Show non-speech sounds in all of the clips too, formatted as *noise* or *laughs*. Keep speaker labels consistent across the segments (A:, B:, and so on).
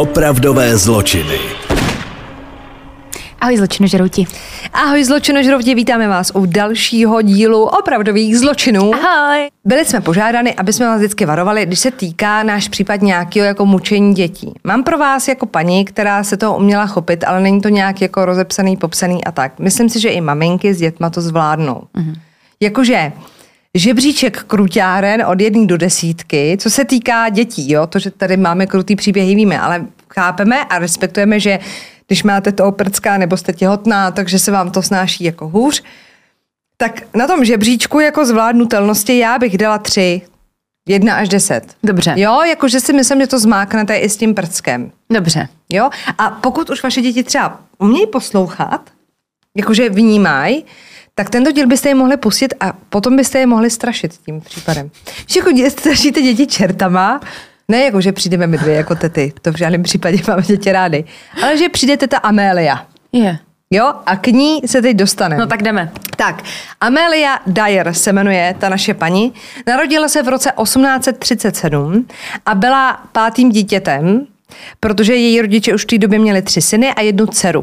A: Opravdové zločiny.
B: Ahoj zločinožrouti.
C: Ahoj zločinožrouti, vítáme vás u dalšího dílu opravdových zločinů.
B: Ahoj.
C: Byli jsme požádány, aby jsme vás vždycky varovali, když se týká náš případ nějakého jako mučení dětí. Mám pro vás jako paní, která se toho uměla chopit, ale není to nějak jako rozepsaný, popsaný a tak. Myslím si, že i maminky s dětma to zvládnou. Mm-hmm. Jakože žebříček kruťáren od jedné do desítky, co se týká dětí, jo, to, že tady máme krutý příběhy, víme, ale chápeme a respektujeme, že když máte to oprcká nebo jste těhotná, takže se vám to snáší jako hůř. Tak na tom žebříčku jako zvládnutelnosti já bych dala tři, jedna až deset.
B: Dobře.
C: Jo, jakože si myslím, že to zmáknete i s tím prckem.
B: Dobře.
C: Jo, a pokud už vaše děti třeba umějí poslouchat, jakože vnímají, tak tento díl byste je mohli pustit a potom byste je mohli strašit tím případem. Když jako strašíte děti čertama, ne jako, že přijdeme my dvě jako tety, to v žádném případě *laughs* máme děti rády, ale že přijde teta Amélia.
B: Je. Yeah.
C: Jo, a k ní se teď dostaneme.
B: No tak jdeme.
C: Tak, Amelia Dyer se jmenuje ta naše paní. Narodila se v roce 1837 a byla pátým dítětem, protože její rodiče už v té době měli tři syny a jednu dceru.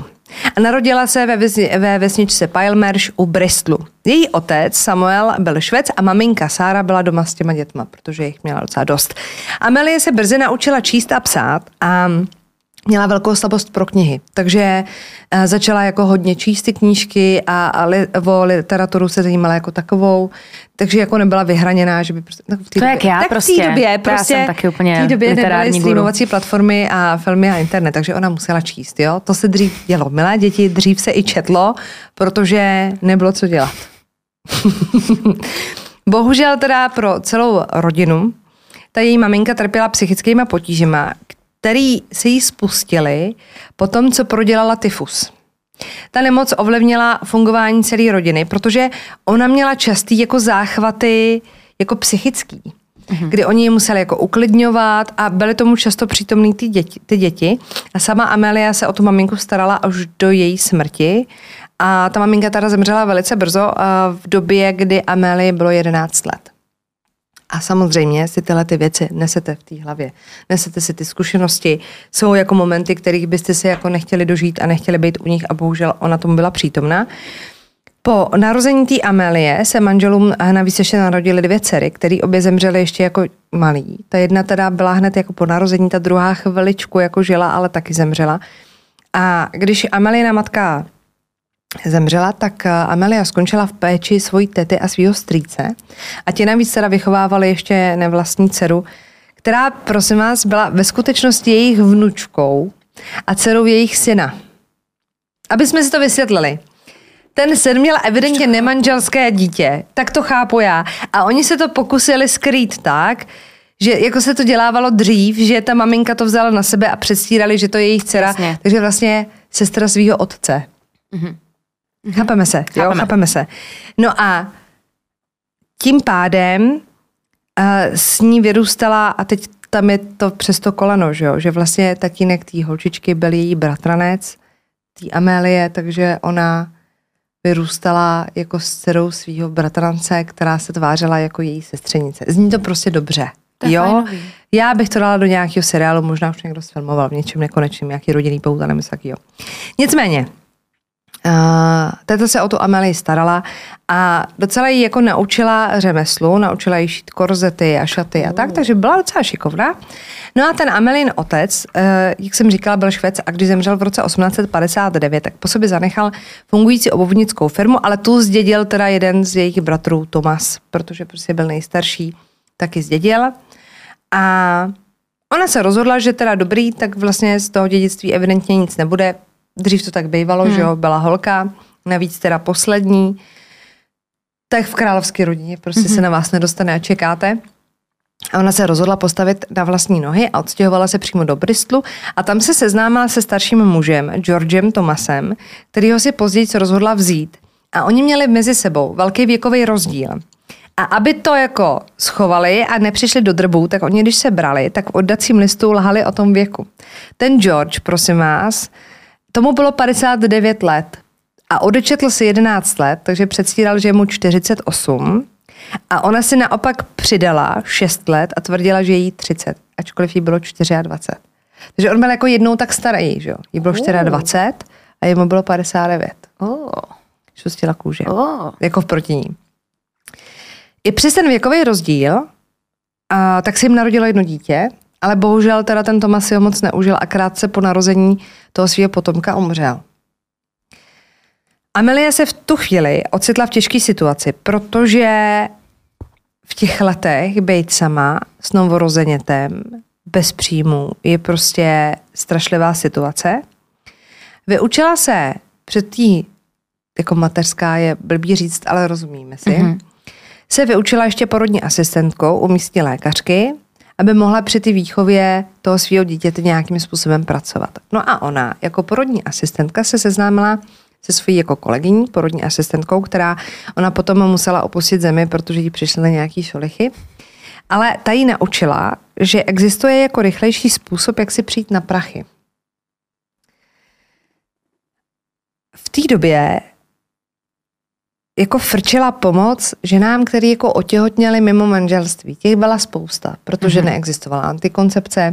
C: A narodila se ve, vesni, ve vesničce Pilmersh u Bristolu. Její otec Samuel byl švec a maminka Sára byla doma s těma dětma, protože jich měla docela dost. Amelie se brzy naučila číst a psát a měla velkou slabost pro knihy, takže eh, začala jako hodně číst ty knížky a, a li, o literaturu se zajímala jako takovou, takže jako nebyla vyhraněná, že by prostě...
B: Tak v té to době, jak já
C: tak
B: prostě.
C: v té době prostě,
B: já jsem taky úplně
C: v té době nebyly streamovací platformy a filmy a internet, takže ona musela číst, jo. To se dřív dělo. Milé děti, dřív se i četlo, protože nebylo co dělat. *laughs* Bohužel teda pro celou rodinu ta její maminka trpěla psychickýma potížema, který se jí spustili po tom, co prodělala tyfus. Ta nemoc ovlivnila fungování celé rodiny, protože ona měla častý jako záchvaty jako psychický, mm-hmm. kdy oni je museli jako uklidňovat a byly tomu často přítomný ty děti, ty děti. A sama Amelia se o tu maminku starala až do její smrti. A ta maminka teda zemřela velice brzo v době, kdy Amelie bylo 11 let. A samozřejmě si tyhle ty věci nesete v té hlavě. Nesete si ty zkušenosti. Jsou jako momenty, kterých byste si jako nechtěli dožít a nechtěli být u nich a bohužel ona tomu byla přítomná. Po narození té Amelie se manželům navíc ještě narodili dvě dcery, které obě zemřely ještě jako malí. Ta jedna teda byla hned jako po narození, ta druhá chviličku jako žila, ale taky zemřela. A když Amelina matka zemřela, tak eh, Amelia skončila v péči svojí tety a svého strýce. A ti navíc teda vychovávali ještě nevlastní dceru, která, prosím vás, byla ve skutečnosti jejich vnučkou a dcerou jejich syna. Aby jsme si to vysvětlili. Ten syn měl evidentně nemanželské dítě, tak to chápu já. A oni se to pokusili skrýt tak, že jako se to dělávalo dřív, že ta maminka to vzala na sebe a předstírali, že to je jejich dcera. Jasně. Takže vlastně sestra svého otce. Mm-hmm. Chápeme se, chápeme. jo, chápeme se. No a tím pádem uh, s ní vyrůstala, a teď tam je to přes to koleno, že, jo? že vlastně tatínek té holčičky byl její bratranec, té Amélie, takže ona vyrůstala jako s dcerou svého bratrance, která se tvářila jako její sestřenice. Zní to prostě dobře.
B: To
C: jo,
B: fajnový.
C: já bych to dala do nějakého seriálu, možná už někdo sfilmoval v něčem nekonečném, nějaký rodinný pouta nebo takového. Nicméně, Uh, teta se o tu Amelie starala a docela ji jako naučila řemeslu, naučila jí šít korzety a šaty a tak, takže byla docela šikovná. No a ten Amelin otec, uh, jak jsem říkala, byl švec a když zemřel v roce 1859, tak po sobě zanechal fungující obuvnickou firmu, ale tu zdědil teda jeden z jejich bratrů, Tomas, protože prostě byl nejstarší, taky zdědil. A ona se rozhodla, že teda dobrý, tak vlastně z toho dědictví evidentně nic nebude, dřív to tak bývalo, hmm. že jo, byla holka, navíc teda poslední, tak v královské rodině prostě hmm. se na vás nedostane a čekáte. A ona se rozhodla postavit na vlastní nohy a odstěhovala se přímo do Bristolu a tam se seznámila se starším mužem, Georgem Thomasem, kterýho si později rozhodla vzít. A oni měli mezi sebou velký věkový rozdíl. A aby to jako schovali a nepřišli do drbu, tak oni, když se brali, tak v oddacím listu lhali o tom věku. Ten George, prosím vás, Tomu bylo 59 let a odečetl si 11 let, takže předstíral, že je mu 48. A ona si naopak přidala 6 let a tvrdila, že je jí 30, ačkoliv jí bylo 24. Takže on byl jako jednou tak starý, že jo. Jí bylo 24 a jemu bylo 59.
A: Oh.
C: Šustila kůže.
A: Oh.
C: Jako v protiní. I přes ten věkový rozdíl, a, tak se jim narodilo jedno dítě, ale bohužel teda ten Tomas si ho moc neužil a krátce po narození toho svého potomka umřel. Amelie se v tu chvíli ocitla v těžké situaci, protože v těch letech být sama s novorozenětem bez příjmu je prostě strašlivá situace. Vyučila se před tý, jako mateřská je blbý říct, ale rozumíme si, mm-hmm. se vyučila ještě porodní asistentkou u místní lékařky, aby mohla při té výchově toho svého dítěte nějakým způsobem pracovat. No a ona jako porodní asistentka se seznámila se svojí jako kolegyní, porodní asistentkou, která ona potom musela opustit zemi, protože jí přišly na nějaký šolichy. Ale ta jí naučila, že existuje jako rychlejší způsob, jak si přijít na prachy. V té době jako frčila pomoc ženám, který jako otěhotněli mimo manželství. Těch byla spousta, protože mm-hmm. neexistovala antikoncepce.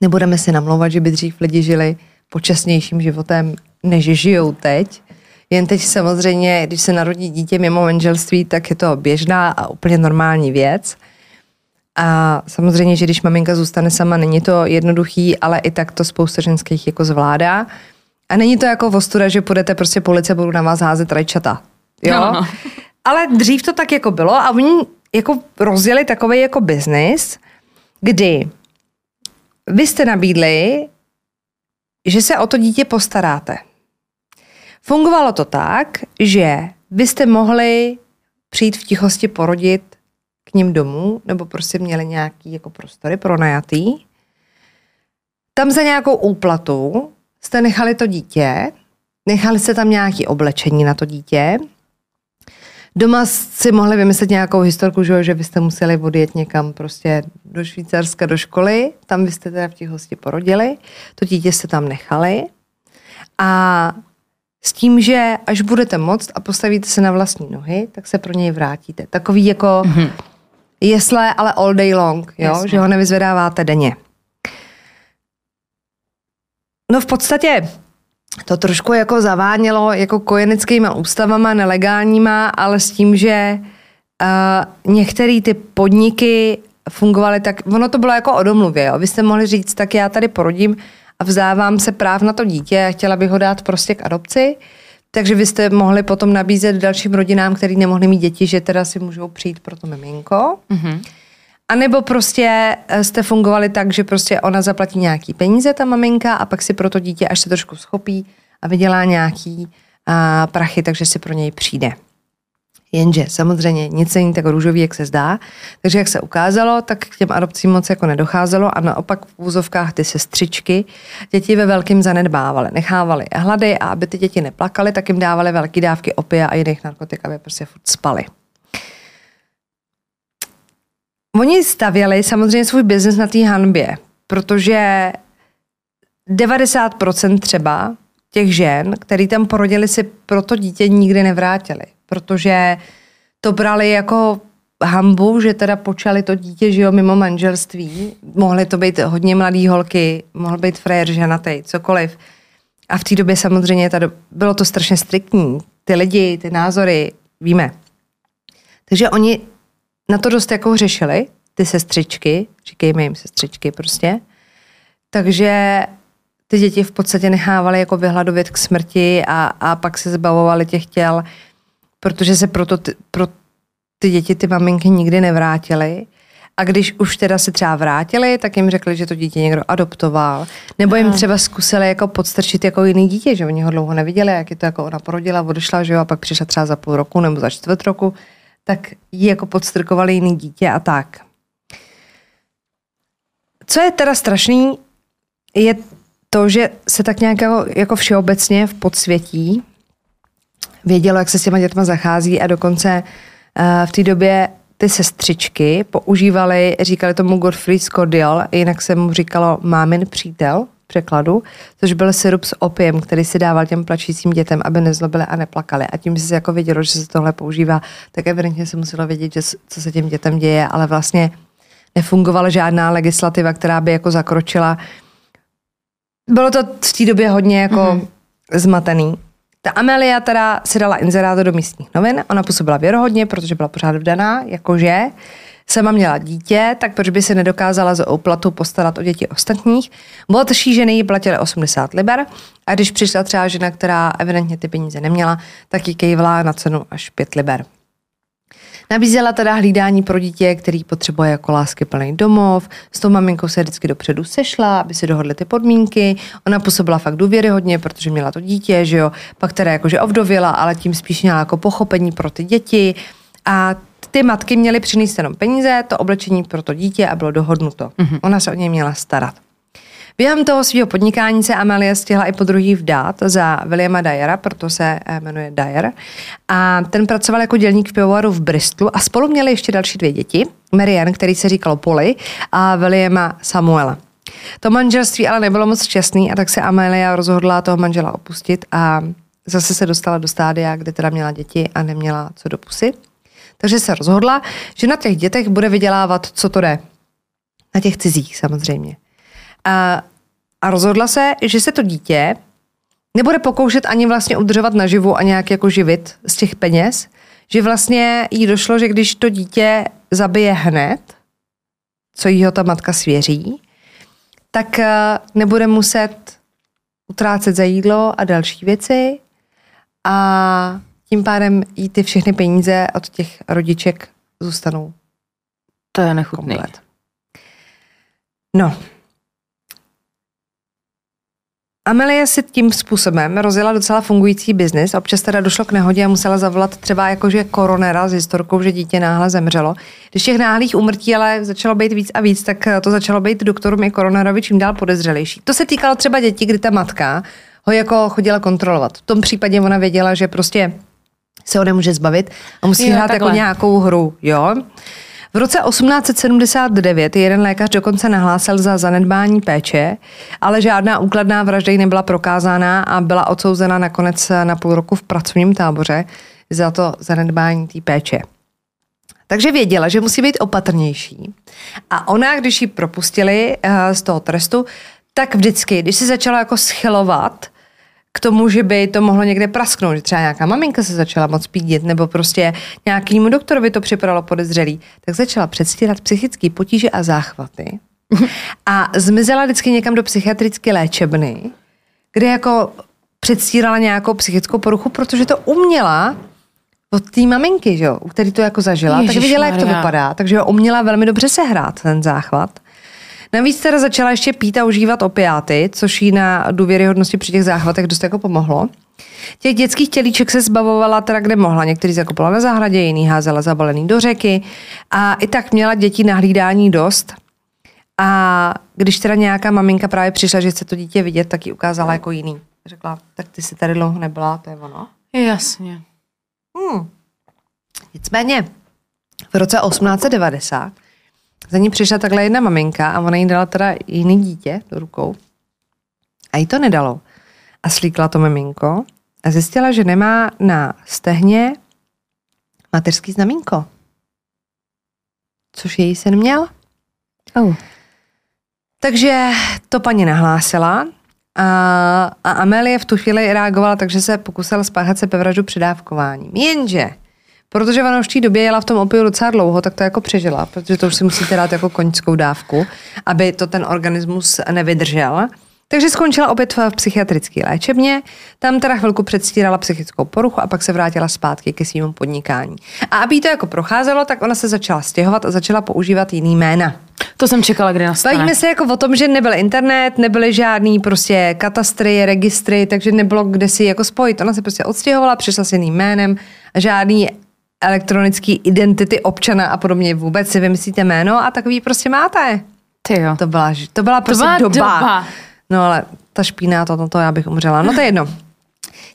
C: Nebudeme si namlouvat, že by dřív lidi žili počasnějším životem, než žijou teď. Jen teď samozřejmě, když se narodí dítě mimo manželství, tak je to běžná a úplně normální věc. A samozřejmě, že když maminka zůstane sama, není to jednoduchý, ale i tak to spousta ženských jako zvládá. A není to jako vostuda, že půjdete prostě po ulici a budou na vás házet rajčata. Jo? No, no. Ale dřív to tak jako bylo a oni jako rozjeli takový jako biznis, kdy vy jste nabídli, že se o to dítě postaráte. Fungovalo to tak, že vy jste mohli přijít v tichosti porodit k ním domů, nebo prostě měli nějaký jako prostory pro najatý. Tam za nějakou úplatu jste nechali to dítě, nechali jste tam nějaké oblečení na to dítě, Doma si mohli vymyslet nějakou historku, že, že byste museli odjet někam prostě do Švýcarska, do školy, tam byste teda v tichosti porodili, to dítě jste tam nechali a s tím, že až budete moct a postavíte se na vlastní nohy, tak se pro něj vrátíte. Takový jako mm-hmm. jesle, ale all day long, jo? že ho nevyzvedáváte denně. No v podstatě to trošku jako zavánělo jako kojenickýma ústavama, nelegálníma, ale s tím, že uh, některé ty podniky fungovaly tak, ono to bylo jako o domluvě, jo? vy jste mohli říct, tak já tady porodím a vzdávám se práv na to dítě a chtěla bych ho dát prostě k adopci, takže vy jste mohli potom nabízet dalším rodinám, který nemohli mít děti, že teda si můžou přijít pro to miminko. Mm-hmm. A nebo prostě eh, jste fungovali tak, že prostě ona zaplatí nějaký peníze, ta maminka, a pak si pro to dítě, až se trošku schopí a vydělá nějaký a, prachy, takže si pro něj přijde. Jenže samozřejmě nic není tak růžový, jak se zdá. Takže jak se ukázalo, tak k těm adopcím moc jako nedocházelo a naopak v úzovkách ty sestřičky děti ve velkým zanedbávaly. Nechávaly hlady a aby ty děti neplakaly, tak jim dávali velké dávky opia a jiných narkotik, aby prostě furt spali. Oni stavěli samozřejmě svůj biznes na té hanbě, protože 90% třeba těch žen, který tam porodili, si pro to dítě nikdy nevrátili, protože to brali jako hambu, že teda počali to dítě, že jo, mimo manželství. Mohly to být hodně mladý holky, mohl být frajer, ženatý, cokoliv. A v té době samozřejmě tady bylo to strašně striktní. Ty lidi, ty názory, víme. Takže oni na to dost jako řešili, ty sestřičky, říkejme jim sestřičky prostě. Takže ty děti v podstatě nechávali jako vyhladovět k smrti a, a pak se zbavovali těch těl, protože se proto ty, pro ty děti ty maminky nikdy nevrátily. A když už teda se třeba vrátili, tak jim řekli, že to dítě někdo adoptoval. Nebo jim třeba zkusili jako podstrčit jako jiný dítě, že oni ho dlouho neviděli, jak je to jako ona porodila, odešla, že jo, a pak přišla třeba za půl roku nebo za čtvrt roku, tak jí jako podstrkovali jiný dítě a tak. Co je teda strašný, je to, že se tak nějak jako, jako všeobecně v podsvětí vědělo, jak se s těma dětma zachází a dokonce uh, v té době ty sestřičky používali, říkali tomu Godfrey Cordial, jinak se mu říkalo mámin přítel překladu, což byl syrup s opiem, který si dával těm plačícím dětem, aby nezlobili a neplakali. A tím se jako vědělo, že se tohle používá, tak evidentně se muselo vědět, že, co se těm dětem děje, ale vlastně nefungovala žádná legislativa, která by jako zakročila bylo to v té době hodně jako mm-hmm. zmatený. Ta Amelia teda si dala inzerátu do místních novin, ona působila věrohodně, protože byla pořád vdaná, jakože sama měla dítě, tak proč by se nedokázala za úplatu postarat o děti ostatních. Mladší ženy jí platily 80 liber a když přišla třeba žena, která evidentně ty peníze neměla, tak jí kejvla na cenu až 5 liber. Nabízela teda hlídání pro dítě, který potřebuje jako lásky plný domov. S tou maminkou se vždycky dopředu sešla, aby si dohodly ty podmínky. Ona působila fakt důvěryhodně, protože měla to dítě, že jo, pak teda jakože ovdověla, ale tím spíš měla jako pochopení pro ty děti. A ty matky měly přinést jenom peníze, to oblečení pro to dítě a bylo dohodnuto. Mm-hmm. Ona se o něj měla starat. Během toho svého podnikání se Amelie stihla i po druhý vdát za Williama Dyera, proto se eh, jmenuje Dyer. A ten pracoval jako dělník v pivovaru v Bristolu a spolu měli ještě další dvě děti. Marianne, který se říkalo Polly, a Williama Samuela. To manželství ale nebylo moc šťastný a tak se Amelia rozhodla toho manžela opustit a zase se dostala do stádia, kde teda měla děti a neměla co do pusy. Takže se rozhodla, že na těch dětech bude vydělávat, co to jde. Na těch cizích samozřejmě. A, a rozhodla se, že se to dítě nebude pokoušet ani vlastně udržovat naživu a nějak jako živit z těch peněz, že vlastně jí došlo, že když to dítě zabije hned, co jí ho ta matka svěří, tak eh, nebude muset utrácet za jídlo a další věci a tím pádem jí ty všechny peníze od těch rodiček zůstanou.
A: To je nechutný. Komplet.
C: No, Amelie si tím způsobem rozjela docela fungující biznis. Občas teda došlo k nehodě a musela zavolat třeba jakože koronera s historkou, že dítě náhle zemřelo. Když těch náhlých umrtí ale začalo být víc a víc, tak to začalo být doktorům i koronerovi čím dál podezřelejší. To se týkalo třeba dětí, kdy ta matka ho jako chodila kontrolovat. V tom případě ona věděla, že prostě se ho nemůže zbavit a musí jo, hrát jako takhle. jako nějakou hru, jo. V roce 1879 jeden lékař dokonce nahlásil za zanedbání péče, ale žádná úkladná vražda nebyla prokázána a byla odsouzena nakonec na půl roku v pracovním táboře za to zanedbání té péče. Takže věděla, že musí být opatrnější. A ona, když ji propustili eh, z toho trestu, tak vždycky, když se začala jako schylovat k tomu, že by to mohlo někde prasknout, že třeba nějaká maminka se začala moc pídit, nebo prostě nějakýmu doktorovi to připadalo podezřelý, tak začala předstírat psychické potíže a záchvaty. *laughs* A zmizela vždycky někam do psychiatrické léčebny, kde jako předstírala nějakou psychickou poruchu, protože to uměla od té maminky, že jo, u který to jako zažila, Ježiš tak viděla, jak to vypadá, takže ho uměla velmi dobře sehrát, ten záchvat. Navíc teda začala ještě pít a užívat opiáty, což jí na důvěryhodnosti při těch záchvatech dost jako pomohlo. Těch dětských tělíček se zbavovala teda kde mohla. Některý zakopala na zahradě, jiný házela zabalený do řeky. A i tak měla děti na hlídání dost. A když teda nějaká maminka právě přišla, že chce to dítě vidět, tak ji ukázala jako jiný. Řekla, tak ty jsi tady dlouho nebyla, to je ono.
A: Jasně.
C: Hmm. Nicméně, v roce 1890 za ní přišla takhle jedna maminka a ona jí dala teda jiný dítě do rukou. A jí to nedalo. A slíkla to miminko a zjistila, že nemá na stehně mateřský znamínko. Což její syn měl. Oh. Takže to paní nahlásila a, a Amelie v tu chvíli reagovala, takže se pokusila spáchat se pevraždu předávkováním. Jenže Protože ona už v té době jela v tom opiu docela dlouho, tak to jako přežila, protože to už si musíte dát jako koňskou dávku, aby to ten organismus nevydržel. Takže skončila opět v psychiatrické léčebně, tam teda chvilku předstírala psychickou poruchu a pak se vrátila zpátky ke svému podnikání. A aby to jako procházelo, tak ona se začala stěhovat a začala používat jiný jména.
A: To jsem čekala, kdy nastane.
C: Bavíme se jako o tom, že nebyl internet, nebyly žádný prostě katastry, registry, takže nebylo kde si jako spojit. Ona se prostě odstěhovala, přišla s jiným jménem, žádný elektronické identity občana a podobně. Vůbec si vymyslíte jméno a takový prostě máte.
A: Ty jo.
C: To byla, to byla prostě to byla doba. doba. No ale ta špína, to, to, to já bych umřela. No to je jedno.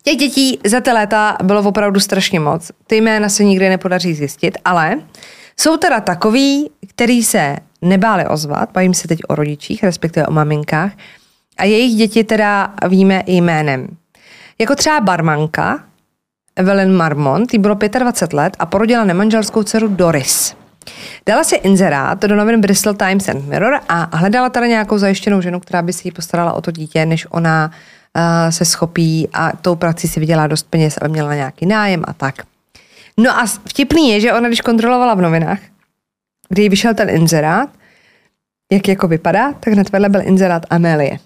C: Těch dětí za ty léta bylo opravdu strašně moc. Ty jména se nikdy nepodaří zjistit, ale jsou teda takový, který se nebáli ozvat, bavím se teď o rodičích, respektive o maminkách, a jejich děti teda víme jménem. Jako třeba barmanka, Evelyn Marmont, jí bylo 25 let a porodila nemanželskou dceru Doris. Dala si inzerát do novin Bristol Times and Mirror a hledala tady nějakou zajištěnou ženu, která by si ji postarala o to dítě, než ona uh, se schopí a tou prací si vydělá dost peněz, aby měla nějaký nájem a tak. No a vtipný je, že ona, když kontrolovala v novinách, kdy vyšel ten inzerát, jak jako vypadá, tak hned vedle byl inzerát Amélie.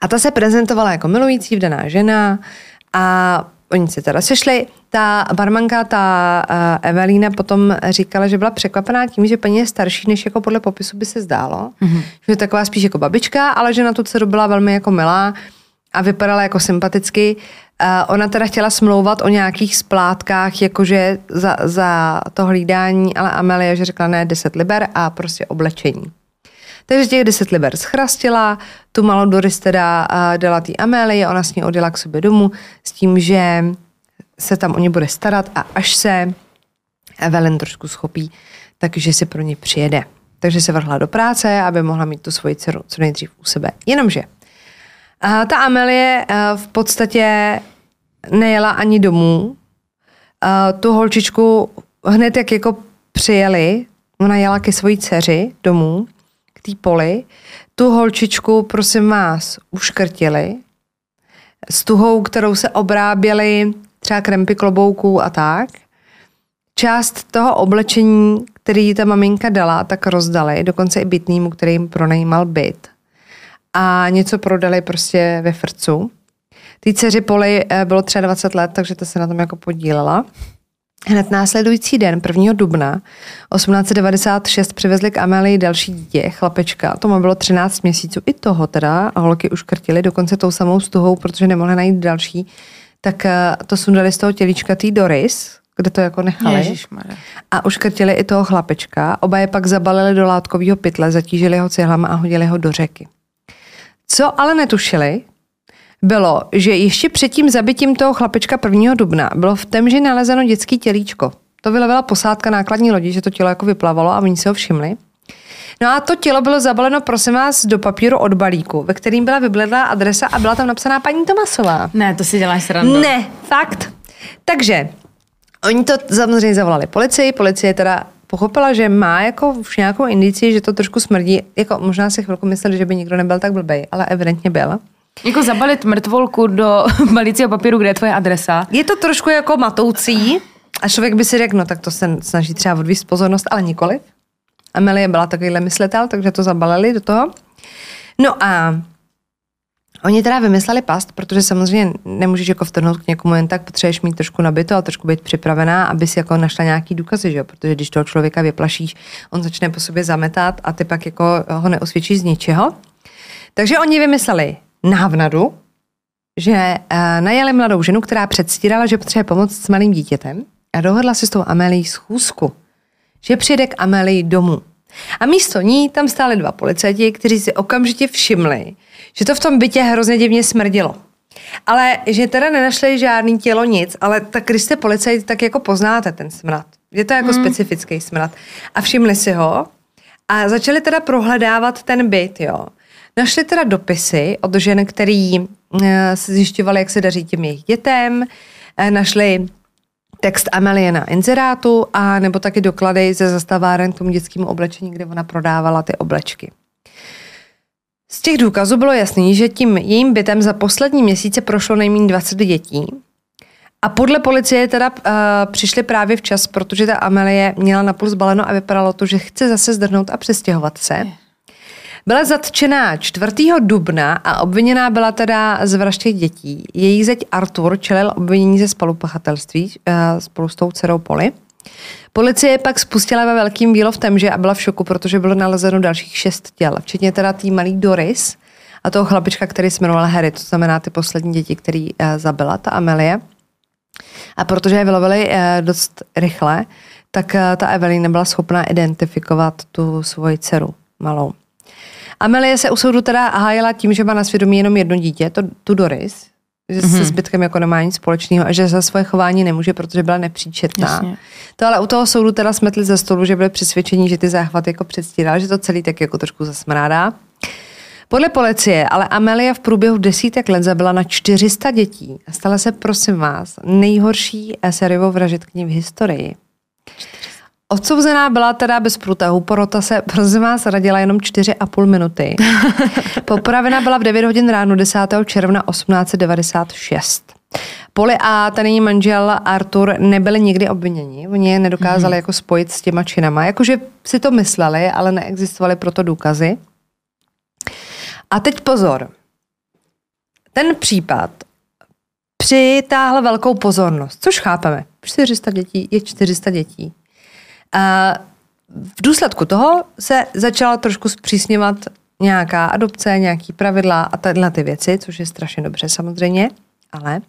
C: A ta se prezentovala jako milující vdaná žena a oni se teda sešli. Ta barmanka, ta uh, Evelína potom říkala, že byla překvapená tím, že paní je starší, než jako podle popisu by se zdálo. Mm-hmm. Že je taková spíš jako babička, ale že na tu dceru byla velmi jako milá a vypadala jako sympaticky. Uh, ona teda chtěla smlouvat o nějakých splátkách, jakože za, za to hlídání, ale Amelie, že řekla ne 10 liber a prostě oblečení. Takže těch 10 liber schrastila, tu malou Doris teda dala té Amélie, ona s ní odjela k sobě domů s tím, že se tam o ně bude starat a až se Evelyn trošku schopí, takže si pro ně přijede. Takže se vrhla do práce, aby mohla mít tu svoji dceru co nejdřív u sebe. Jenomže a ta Amelie v podstatě nejela ani domů. A tu holčičku hned jak jako přijeli, ona jela ke svojí dceři domů, té poli, tu holčičku, prosím vás, uškrtili s tuhou, kterou se obráběli třeba krempy klobouků a tak. Část toho oblečení, který ta maminka dala, tak rozdali, dokonce i bytnýmu, který jim pronajímal byt. A něco prodali prostě ve frcu. Ty dceři Poli eh, bylo třeba 20 let, takže to se na tom jako podílela. Hned následující den, 1. dubna 1896, přivezli k Amelii další dítě, chlapečka. Tomu bylo 13 měsíců. I toho teda holky už krtili, dokonce tou samou stuhou, protože nemohli najít další. Tak eh, to sundali z toho tělíčka tý Doris, kde to jako nechali.
A: Ježišmarja.
C: A uškrtili i toho chlapečka. Oba je pak zabalili do látkového pytle, zatížili ho cihlama a hodili ho do řeky. Co ale netušili, bylo, že ještě před tím zabitím toho chlapečka 1. dubna bylo v temži nalezeno dětský tělíčko. To vylevila posádka nákladní lodi, že to tělo jako vyplavalo a oni se ho všimli. No a to tělo bylo zabaleno, prosím vás, do papíru od balíku, ve kterým byla vybledlá adresa a byla tam napsaná paní Tomasová.
A: Ne, to si děláš srandu.
C: Ne, fakt. Takže oni to samozřejmě zavolali policii, policie teda pochopila, že má jako už nějakou indici, že to trošku smrdí. Jako možná si chvilku mysleli, že by nikdo nebyl tak blbej, ale evidentně byl.
A: Jako zabalit mrtvolku do *laughs* balicího papíru, kde je tvoje adresa.
C: Je to trošku jako matoucí a člověk by si řekl, no tak to se snaží třeba odvíst pozornost, ale nikoliv. Amelie byla takovýhle myslitel, takže to zabalili do toho. No a Oni teda vymysleli past, protože samozřejmě nemůžeš jako vtrhnout k někomu jen tak, potřebuješ mít trošku nabito a trošku být připravená, aby si jako našla nějaký důkazy, že? protože když toho člověka vyplašíš, on začne po sobě zametat a ty pak jako ho neosvědčíš z ničeho. Takže oni vymysleli návnadu, že uh, najali mladou ženu, která předstírala, že potřebuje pomoct s malým dítětem a dohodla si s tou Amelí schůzku, že přijde k Amelii domů. A místo ní tam stáli dva policajti, kteří si okamžitě všimli, že to v tom bytě hrozně divně smrdilo. Ale že teda nenašli žádný tělo, nic, ale tak když jste policajt, tak jako poznáte ten smrad. Je to jako mm. specifický smrad. A všimli si ho a začali teda prohledávat ten byt, jo. Našli teda dopisy od žen, který eh, se zjišťovali, jak se daří těm jejich dětem, eh, našli text Amelie na inzerátu a nebo taky doklady ze zastaváren k tomu dětskému oblečení, kde ona prodávala ty oblečky. Z těch důkazů bylo jasný, že tím jejím bytem za poslední měsíce prošlo nejméně 20 dětí. A podle policie teda uh, přišli právě včas, protože ta Amelie měla napůl zbaleno a vypadalo to, že chce zase zdrhnout a přestěhovat se. Byla zatčená 4. dubna a obviněná byla teda z vraždy dětí. Její zeď Artur čelil obvinění ze spolupachatelství uh, spolu s tou dcerou Poli. Policie pak spustila ve velkým dílo v Temže a byla v šoku, protože bylo nalezeno dalších šest těl, včetně teda tý malý Doris a toho chlapička, který se jmenoval Harry, to znamená ty poslední děti, který uh, zabila, ta Amelie. A protože je vylovili uh, dost rychle, tak ta Evelyn nebyla schopná identifikovat tu svoji dceru malou. Amelie se u soudu teda hájila tím, že má na svědomí jenom jedno dítě, to, tu Doris, že mm-hmm. se mhm. zbytkem jako nemá nic společného a že za svoje chování nemůže, protože byla nepříčetná. Jasně. To ale u toho soudu teda smetli ze stolu, že byli přesvědčení, že ty záchvaty jako předstíral, že to celý tak jako trošku zasmrádá. Podle policie ale Amelia v průběhu desítek let zabila na 400 dětí a stala se, prosím vás, nejhorší sériovou vražetkyní v historii. Odsouzená byla teda bez průtahu, porota se *laughs* prosím vás radila jenom 4,5 minuty. *laughs* Popravena byla v 9 hodin ráno 10. června 1896. Poli a ten její manžel Artur nebyli nikdy obviněni. Oni je nedokázali mm. jako spojit s těma činama. Jakože si to mysleli, ale neexistovaly proto důkazy. A teď pozor. Ten případ přitáhl velkou pozornost, což chápeme. 400 dětí je 400 dětí. A v důsledku toho se začala trošku zpřísňovat nějaká adopce, nějaký pravidla a tyhle ty věci, což je strašně dobře samozřejmě. Ale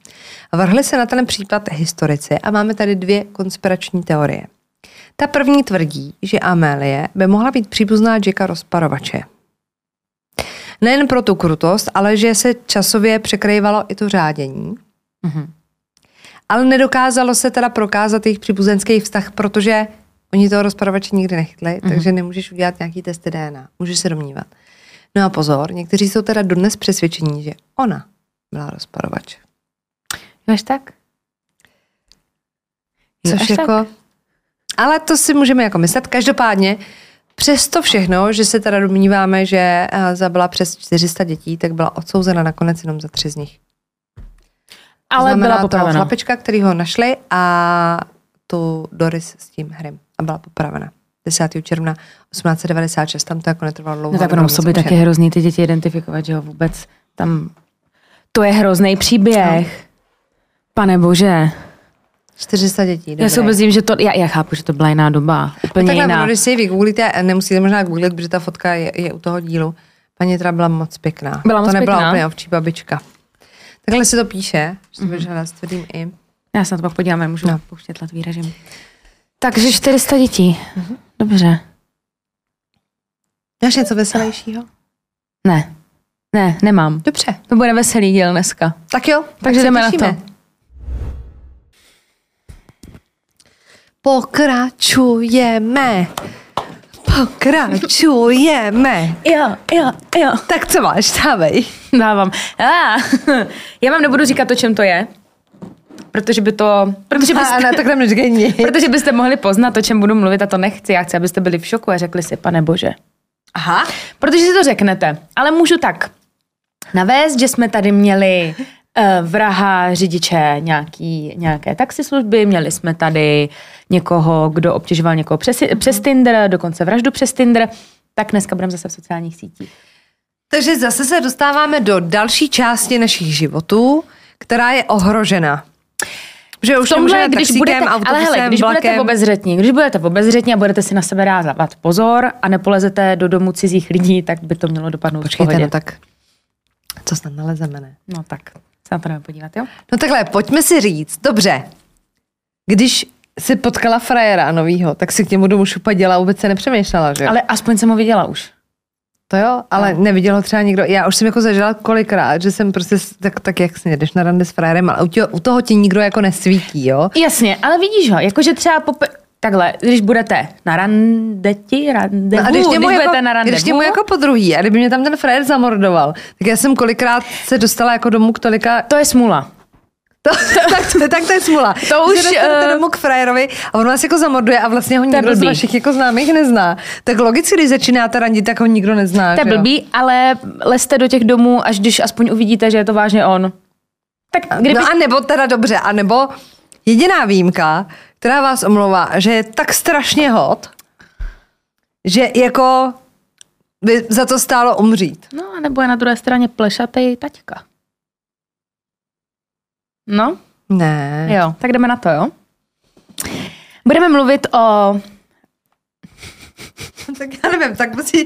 C: vrhli se na ten případ historici a máme tady dvě konspirační teorie. Ta první tvrdí, že Amélie by mohla být příbuzná Jacka rozparovače. Nejen pro tu krutost, ale že se časově překrývalo i to řádění. Mm-hmm. Ale nedokázalo se teda prokázat jejich příbuzenský vztah, protože oni toho rozparovače nikdy nechytli, mm-hmm. takže nemůžeš udělat nějaký testy DNA. Můžeš se domnívat. No a pozor, někteří jsou teda dodnes přesvědčení, že ona byla rozparovač.
A: Máš tak?
C: Což jako... Tak? Ale to si můžeme jako myslet. Každopádně, přesto všechno, že se teda domníváme, že eh, zabila přes 400 dětí, tak byla odsouzena nakonec jenom za tři z nich.
A: Ale
C: Znamená
A: byla popravena.
C: toho chlapečka, který ho našli a tu Doris s tím hrem a byla popravena. 10. června 1896, tam to jako netrvalo dlouho.
A: No tak ono sobě taky hrozný ty děti identifikovat, že jo, vůbec tam, to je hrozný příběh. No. Pane bože.
C: 400 dětí, dobré.
A: Já si vůbec že to, já, já chápu, že to byla jiná doba, úplně
C: no,
A: jiná.
C: Takhle, když si ji vygooglíte, nemusíte možná googlit, protože ta fotka je, je u toho dílu. Paní teda byla moc pěkná.
A: Byla moc
C: to nebyla
A: pěkná.
C: úplně ovčí babička. Takhle si to píše, že to mm-hmm. s tvrdým i.
A: Já se na to pak podívám, můžu no. pouštět latví režim. Takže 400 dětí. Mm-hmm. Dobře.
C: Máš něco veselějšího?
A: Ne. Ne, nemám.
C: Dobře.
A: To bude veselý díl dneska.
C: Tak jo.
A: Takže
C: tak
A: jdeme na to.
C: Pokračujeme. Pokračujeme.
A: Jo, jo, jo.
C: Tak co máš, dávej.
A: Dávám. Ah, já vám nebudu říkat, o čem to je. Protože by to... Protože byste,
C: ne, tak tam. *laughs*
A: Protože byste mohli poznat, o čem budu mluvit a to nechci. Já chci, abyste byli v šoku a řekli si, pane bože.
C: Aha.
A: Protože si to řeknete. Ale můžu tak navést, že jsme tady měli uh, vraha, řidiče nějaký, nějaké taxislužby, měli jsme tady někoho, kdo obtěžoval někoho přes, mm-hmm. přes Tinder, dokonce vraždu přes Tinder, tak dneska budeme zase v sociálních sítích.
C: Takže zase se dostáváme do další části našich životů, která je ohrožena. Že už
A: tomhle, když budete, ale hele, když
C: vlakem.
A: budete obezřetní, když budete obezřetní a budete si na sebe dávat pozor a nepolezete do domu cizích lidí, tak by to mělo dopadnout
C: Počkejte,
A: v pohodě.
C: no tak co snad nalezeme, ne?
A: No tak, se na to podívat, jo?
C: No takhle, pojďme si říct, dobře, když si potkala frajera novýho, tak si k němu domů šupadila a vůbec se nepřemýšlela, že
A: Ale aspoň jsem ho viděla už.
C: To jo, ale no. neviděl ho třeba někdo. Já už jsem jako zažila kolikrát, že jsem prostě tak, tak jak si jdeš na rande s frajerem, ale u, tě, u toho ti nikdo jako nesvítí, jo?
A: Jasně, ale vidíš ho, jakože třeba popr- takhle, když budete na randeti, randevu,
C: no a když,
A: když
C: jako,
A: budete na randevu.
C: Když mu jako po druhý, a kdyby mě tam ten frajer zamordoval, tak já jsem kolikrát se dostala jako domů k tolika...
A: To je smůla.
C: To, *laughs* tak, to, tak to je smula.
A: To už...
C: Uh... domů k frajerovi a on vás jako zamorduje a vlastně ho nikdo z vašich jako známých nezná. Tak logicky, když začínáte randit, tak ho nikdo nezná.
A: To je blbý, ale leste do těch domů, až když aspoň uvidíte, že je to vážně on.
C: Tak kdyby... No a nebo teda dobře, a nebo jediná výjimka, která vás omlouvá, že je tak strašně hot, že jako by za to stálo umřít.
A: No a nebo je na druhé straně plešatý taťka. No?
C: Ne.
A: Jo, tak jdeme na to, jo? Budeme mluvit o... *laughs*
C: tak já nevím, tak musí,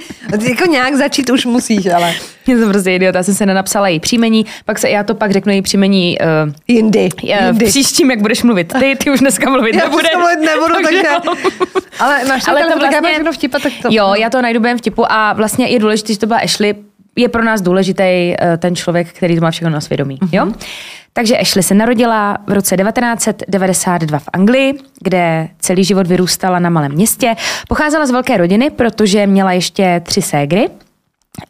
C: jako nějak začít už musíš, ale.
A: Je to prostě idiot, já jsem se nenapsala její příjmení, pak se, já to pak řeknu její příjmení uh,
C: jindy,
A: uh, jindy. příštím, jak budeš mluvit. Ty, ty už dneska mluvit
C: já
A: nebudeš.
C: Já mluvit nebudu, *laughs* takže... ale máš
A: ale to
C: vlastně... všechno vtipa, tak to...
A: Jo, já to najdu během vtipu a vlastně je důležité, že to byla Ashley, je pro nás důležitý uh, ten člověk, který to má všechno na svědomí. Uh-huh. Jo? Takže Ashley se narodila v roce 1992 v Anglii, kde celý život vyrůstala na malém městě. Pocházela z velké rodiny, protože měla ještě tři ségry.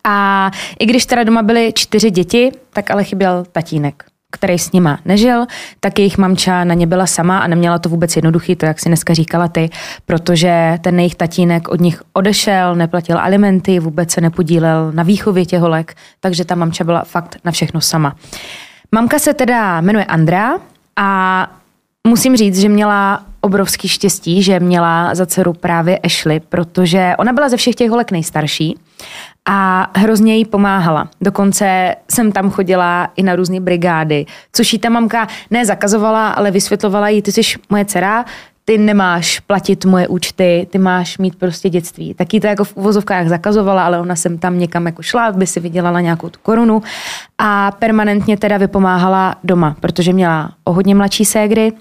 A: A i když teda doma byly čtyři děti, tak ale chyběl tatínek. který s nima nežil, tak jejich mamča na ně byla sama a neměla to vůbec jednoduchý, to jak si dneska říkala ty, protože ten jejich tatínek od nich odešel, neplatil alimenty, vůbec se nepodílel na výchově těch holek, takže ta mamča byla fakt na všechno sama. Mamka se teda jmenuje Andrea a musím říct, že měla obrovský štěstí, že měla za dceru právě Ashley, protože ona byla ze všech těch holek nejstarší a hrozně jí pomáhala. Dokonce jsem tam chodila i na různé brigády, což jí ta mamka ne zakazovala, ale vysvětlovala jí, ty jsi moje dcera, ty nemáš platit moje účty, ty máš mít prostě dětství. Taky to jako v uvozovkách zakazovala, ale ona jsem tam někam jako šla, aby si vydělala nějakou tu korunu a permanentně teda vypomáhala doma, protože měla o hodně mladší ségry,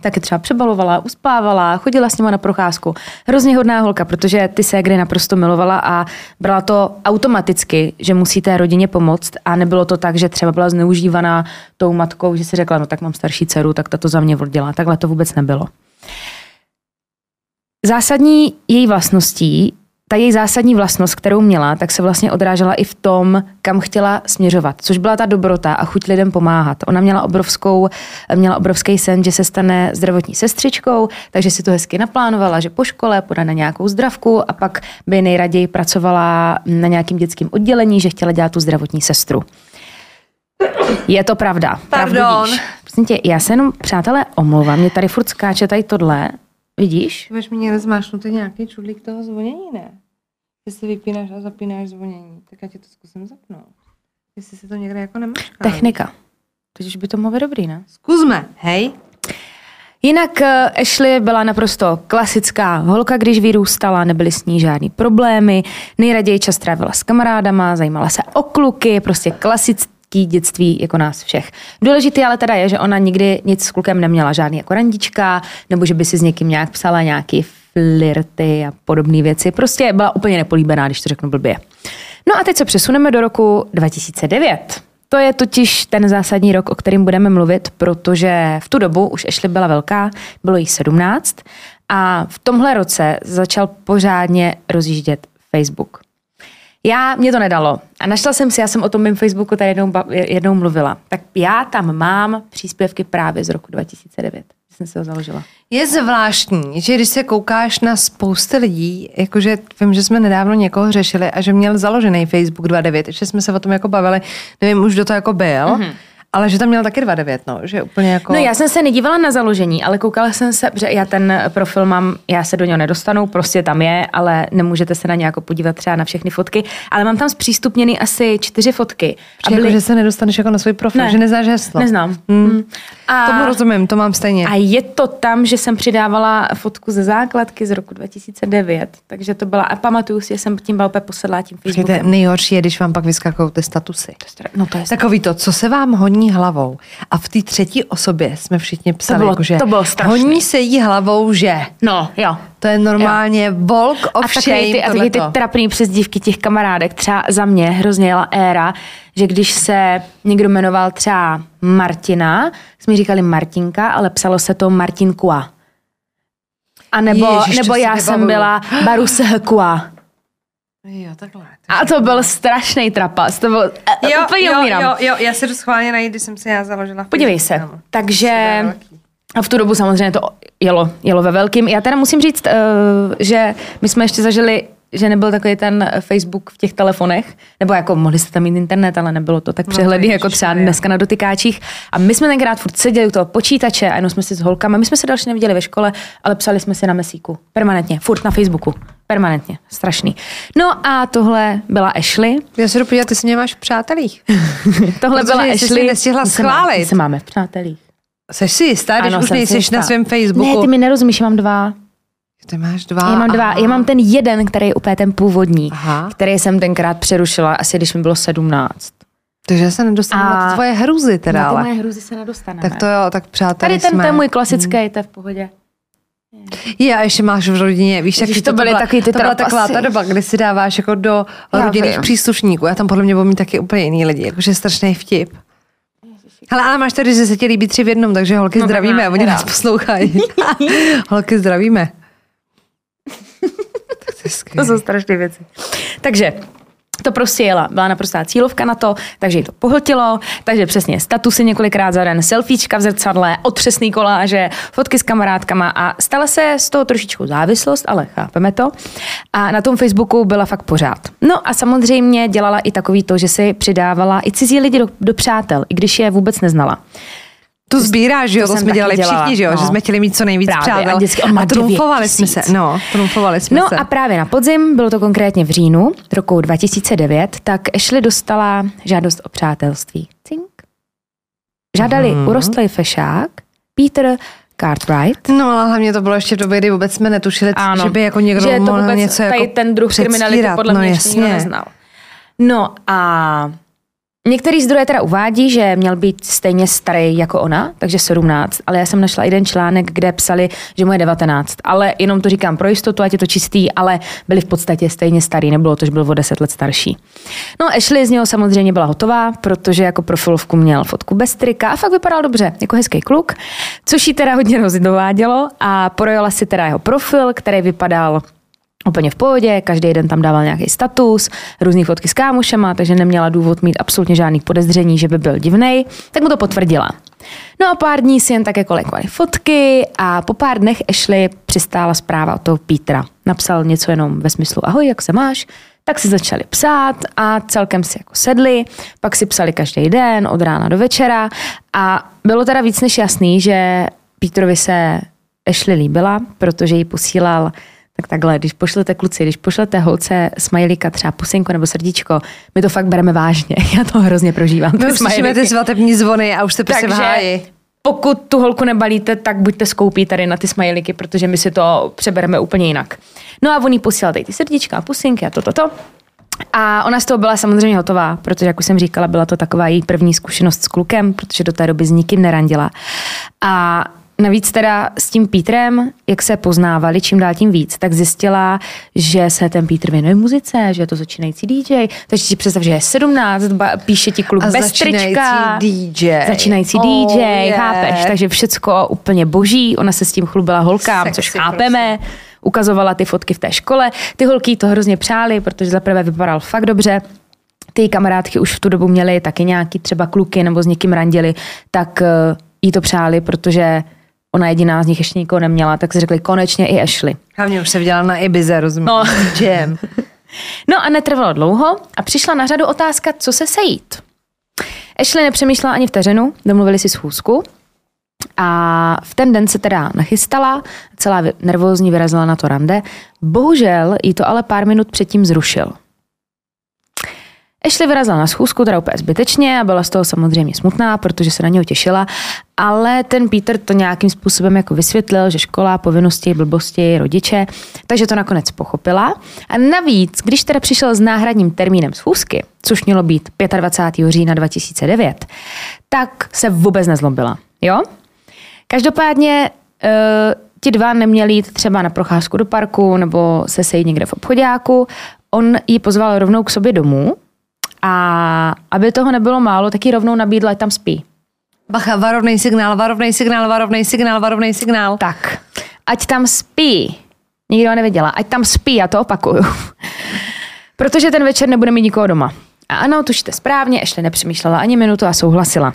A: taky třeba přebalovala, uspávala, chodila s nima na procházku. Hrozně hodná holka, protože ty ségry naprosto milovala a brala to automaticky, že musí té rodině pomoct a nebylo to tak, že třeba byla zneužívaná tou matkou, že si řekla, no tak mám starší dceru, tak ta to za mě vodila. Takhle to vůbec nebylo. Zásadní její vlastností ta její zásadní vlastnost, kterou měla, tak se vlastně odrážela i v tom, kam chtěla směřovat, což byla ta dobrota a chuť lidem pomáhat. Ona měla, obrovskou, měla obrovský sen, že se stane zdravotní sestřičkou, takže si to hezky naplánovala, že po škole půjde na nějakou zdravku a pak by nejraději pracovala na nějakém dětském oddělení, že chtěla dělat tu zdravotní sestru. Je to pravda.
C: Pardon.
A: Prosím tě, já se jenom, přátelé, omlouvám, mě tady furt skáče tady tohle, Vidíš?
C: Máš mi někde zmášnutý nějaký čudlík toho zvonění, ne? Jestli vypínáš a zapínáš zvonění, tak já ti to zkusím zapnout. Jestli se to někde jako nemačká.
A: Technika. Už by to mohlo být dobrý, ne?
C: Zkusme, hej.
A: Jinak eh, Ashley byla naprosto klasická holka, když vyrůstala, nebyly s ní žádný problémy, nejraději čas trávila s kamarádama, zajímala se o kluky, prostě klasický dětství jako nás všech. Důležitý ale teda je, že ona nikdy nic s klukem neměla, žádný jako randička, nebo že by si s někým nějak psala nějaký flirty a podobné věci. Prostě byla úplně nepolíbená, když to řeknu blbě. No a teď se přesuneme do roku 2009. To je totiž ten zásadní rok, o kterým budeme mluvit, protože v tu dobu už Ashley byla velká, bylo jí 17 a v tomhle roce začal pořádně rozjíždět Facebook. Já, mě to nedalo. A našla jsem si, já jsem o tom mém Facebooku tady jednou, jednou mluvila. Tak já tam mám příspěvky právě z roku 2009 jsem si ho založila.
C: Je zvláštní, že když se koukáš na spousty lidí, jakože vím, že jsme nedávno někoho řešili a že měl založený Facebook 29, že jsme se o tom jako bavili, nevím už, kdo to jako byl, mm-hmm. Ale že tam měl taky 2,9, no, že úplně jako...
A: No já jsem se nedívala na založení, ale koukala jsem se, že já ten profil mám, já se do něho nedostanu, prostě tam je, ale nemůžete se na ně jako podívat třeba na všechny fotky, ale mám tam zpřístupněny asi čtyři fotky.
C: A byly... jako, že se nedostaneš jako na svůj profil,
A: ne,
C: že neznáš heslo.
A: Neznám. Hmm.
C: A... Tomu rozumím, to mám stejně.
A: A je to tam, že jsem přidávala fotku ze základky z roku 2009, takže to byla, a pamatuju si, že jsem tím byla úplně posedlá tím Facebookem.
C: Počkejte, nejhorší je, když vám pak vyskakují ty statusy.
A: No to je
C: Takový to, co se vám hodí honí hlavou. A v té třetí osobě jsme všichni psali,
A: to bylo,
C: jako, že
A: to bylo strašný.
C: honí se jí hlavou, že.
A: No, jo.
C: To je normálně jo. volk of
A: a
C: shame.
A: Ty, a taky ty trapný přezdívky těch kamarádek, třeba za mě hrozně jela éra, že když se někdo jmenoval třeba Martina, jsme říkali Martinka, ale psalo se to Martinkua. A nebo, Ježiš, nebo já jsem byla Barusehkua.
C: Jo, takhle.
A: A to byl strašný trapas, to byl
C: eh, jo, úplně jo, umírám. Jo, jo, já se jdu schválně najít, když jsem si já založila.
A: Podívej se, no. takže a v tu dobu samozřejmě to jelo, jelo ve velkým. Já teda musím říct, uh, že my jsme ještě zažili že nebyl takový ten Facebook v těch telefonech, nebo jako mohli jste tam mít internet, ale nebylo to tak no, přehledný, jako třeba dneska na dotykáčích. A my jsme tenkrát furt seděli u toho počítače a jenom jsme si s holkami, my jsme se další neviděli ve škole, ale psali jsme si na mesíku. Permanentně, furt na Facebooku. Permanentně, strašný. No a tohle byla Ashley.
C: Já se podívat, ty si mě máš v přátelích. *laughs*
A: tohle Protože byla Ashley.
C: nestihla schválit. My
A: se máme v přátelích.
C: Jsi si jistá, když ano, už nejsi na svém Facebooku?
A: Ne, ty mi nerozumíš, mám dva.
C: Ty máš dva.
A: Já mám dva. Aha. Já mám ten jeden, který je úplně ten původní, Aha. který jsem tenkrát přerušila, asi když mi bylo sedmnáct.
C: Takže se nedostane a... na tvoje hruzy teda,
A: na
C: ty
A: moje hruzy se nedostane.
C: Tak to jo, tak přátelé
A: Tady ten,
C: jsme.
A: ten můj klasický, hmm. to je v pohodě.
C: Je, a ještě máš v rodině, víš, jak
A: to, to byly taky ty
C: to byla taková ta doba, kdy si dáváš jako do rodinných příslušníků. Já tam podle mě budu mít taky úplně jiný lidi, jakože strašný vtip. Ale, ale máš tady, že se ti líbí tři v jednom, takže holky no, zdravíme, ne, oni nás poslouchají. *laughs* holky zdravíme. *laughs*
A: to jsou strašné věci. Takže to prostě jela. Byla naprostá cílovka na to, takže jí to pohltilo, takže přesně statusy několikrát za den, selfiečka v zrcadle, otřesný koláže, fotky s kamarádkama a stala se z toho trošičku závislost, ale chápeme to. A na tom Facebooku byla fakt pořád. No a samozřejmě dělala i takový to, že si přidávala i cizí lidi do, do přátel, i když je vůbec neznala.
C: To sbírá, že jo, to,
A: to
C: jsme dělali
A: dělala,
C: všichni, že jo,
A: no.
C: že jsme chtěli mít co nejvíc
A: Právě,
C: přátel.
A: a vždycky
C: a trumfovali jsme se, no, trumfovali jsme
A: No
C: se.
A: a právě na podzim, bylo to konkrétně v říjnu roku 2009, tak Ashley dostala žádost o přátelství. Cink. Žádali
C: Mhm.
A: mm. urostlý fešák, Peter Cartwright.
C: No ale hlavně to bylo ještě v době, kdy vůbec jsme netušili,
A: Ano,
C: že by jako někdo
A: že to
C: mohl něco
A: tady
C: jako
A: ten druh kriminality
C: předstírat.
A: podle
C: no,
A: mě
C: jasně.
A: neznal. No a některý zdroje teda uvádí, že měl být stejně starý jako ona, takže 17, ale já jsem našla jeden článek, kde psali, že mu je 19, ale jenom to říkám pro jistotu, ať je to čistý, ale byli v podstatě stejně starý, nebylo to, že byl o 10 let starší. No Ashley z něho samozřejmě byla hotová, protože jako profilovku měl fotku bez trika a fakt vypadal dobře, jako hezký kluk, což jí teda hodně *laughs* rozdovádělo a projela si teda jeho profil, který vypadal úplně v pohodě, každý den tam dával nějaký status, různý fotky s kámošema, takže neměla důvod mít absolutně žádný podezření, že by byl divnej, tak mu to potvrdila. No a pár dní si jen tak jako lajkovali fotky a po pár dnech Ashley přistála zpráva od toho Petra. Napsal něco jenom ve smyslu ahoj, jak se máš? Tak si začali psát a celkem si jako sedli, pak si psali každý den od rána do večera a bylo teda víc než jasný, že Petrovi se Ashley líbila, protože jí posílal tak takhle, když pošlete kluci, když pošlete holce smajlíka, třeba pusinku nebo srdíčko, my to fakt bereme vážně. *laughs* Já to hrozně prožívám.
C: My už slyšíme
A: smajlíky.
C: ty svatební zvony a už jste prostě v
A: Takže
C: háji.
A: pokud tu holku nebalíte, tak buďte skoupí tady na ty smajlíky, protože my si to přebereme úplně jinak. No a on jí posílal tady ty srdíčka a pusinky a toto. To, to. A ona z toho byla samozřejmě hotová, protože, jak už jsem říkala, byla to taková její první zkušenost s klukem, protože do té doby s nikým nerandila. A navíc teda s tím Pítrem, jak se poznávali čím dál tím víc, tak zjistila, že se ten Pítr věnuje muzice, že je to začínající DJ. Takže si představ, že je 17, ba- píše ti kluk
C: A
A: bez
C: začínající
A: trička.
C: DJ.
A: Začínající
C: Oh,
A: DJ,
C: yeah.
A: chápeš? Takže všecko úplně boží. Ona se s tím chlubila holkám,
C: Sexy
A: což chápeme. Ukazovala ty fotky v té škole. Ty holky to hrozně přáli, protože zaprvé vypadal fakt dobře. Ty kamarádky už v tu dobu měly taky nějaký třeba kluky nebo s někým randili, tak eh, jí to přáli, protože ona jediná z nich ještě nikoho neměla, tak si řekli konečně i Ashley.
C: Hlavně už se viděla na Ibize, rozumíš?
A: No.
C: DJem.
A: No a netrvalo dlouho a přišla na řadu otázka, co se sejít. Ashley nepřemýšlela ani vteřinu, domluvili si schůzku a v ten den se teda nachystala, celá nervózní vyrazila na to rande. Bohužel jí to ale pár minut předtím zrušil. Ashley vyrazila na schůzku, teda úplně zbytečně a byla z toho samozřejmě smutná, protože se na něho těšila, ale ten Peter to nějakým způsobem jako vysvětlil, že škola, povinnosti, blbosti, rodiče, takže to nakonec pochopila. A navíc, když teda přišel s náhradním termínem schůzky, což mělo být 25. října 2009, tak se vůbec nezlobila. Jo? Každopádně uh, ti dva neměli jít třeba na procházku do parku nebo se sejít někde v obchodáku. On ji pozval rovnou k sobě domů a aby toho nebylo málo, tak ji rovnou nabídla, ať tam spí.
C: Bacha, varovný signál, varovný signál, varovný signál, varovný signál.
A: Tak, ať tam spí. Nikdo ho nevěděla. Ať tam spí, já to opakuju. *laughs* Protože ten večer nebude mít nikoho doma. A ano, tušíte správně, ještě nepřemýšlela ani minutu a souhlasila.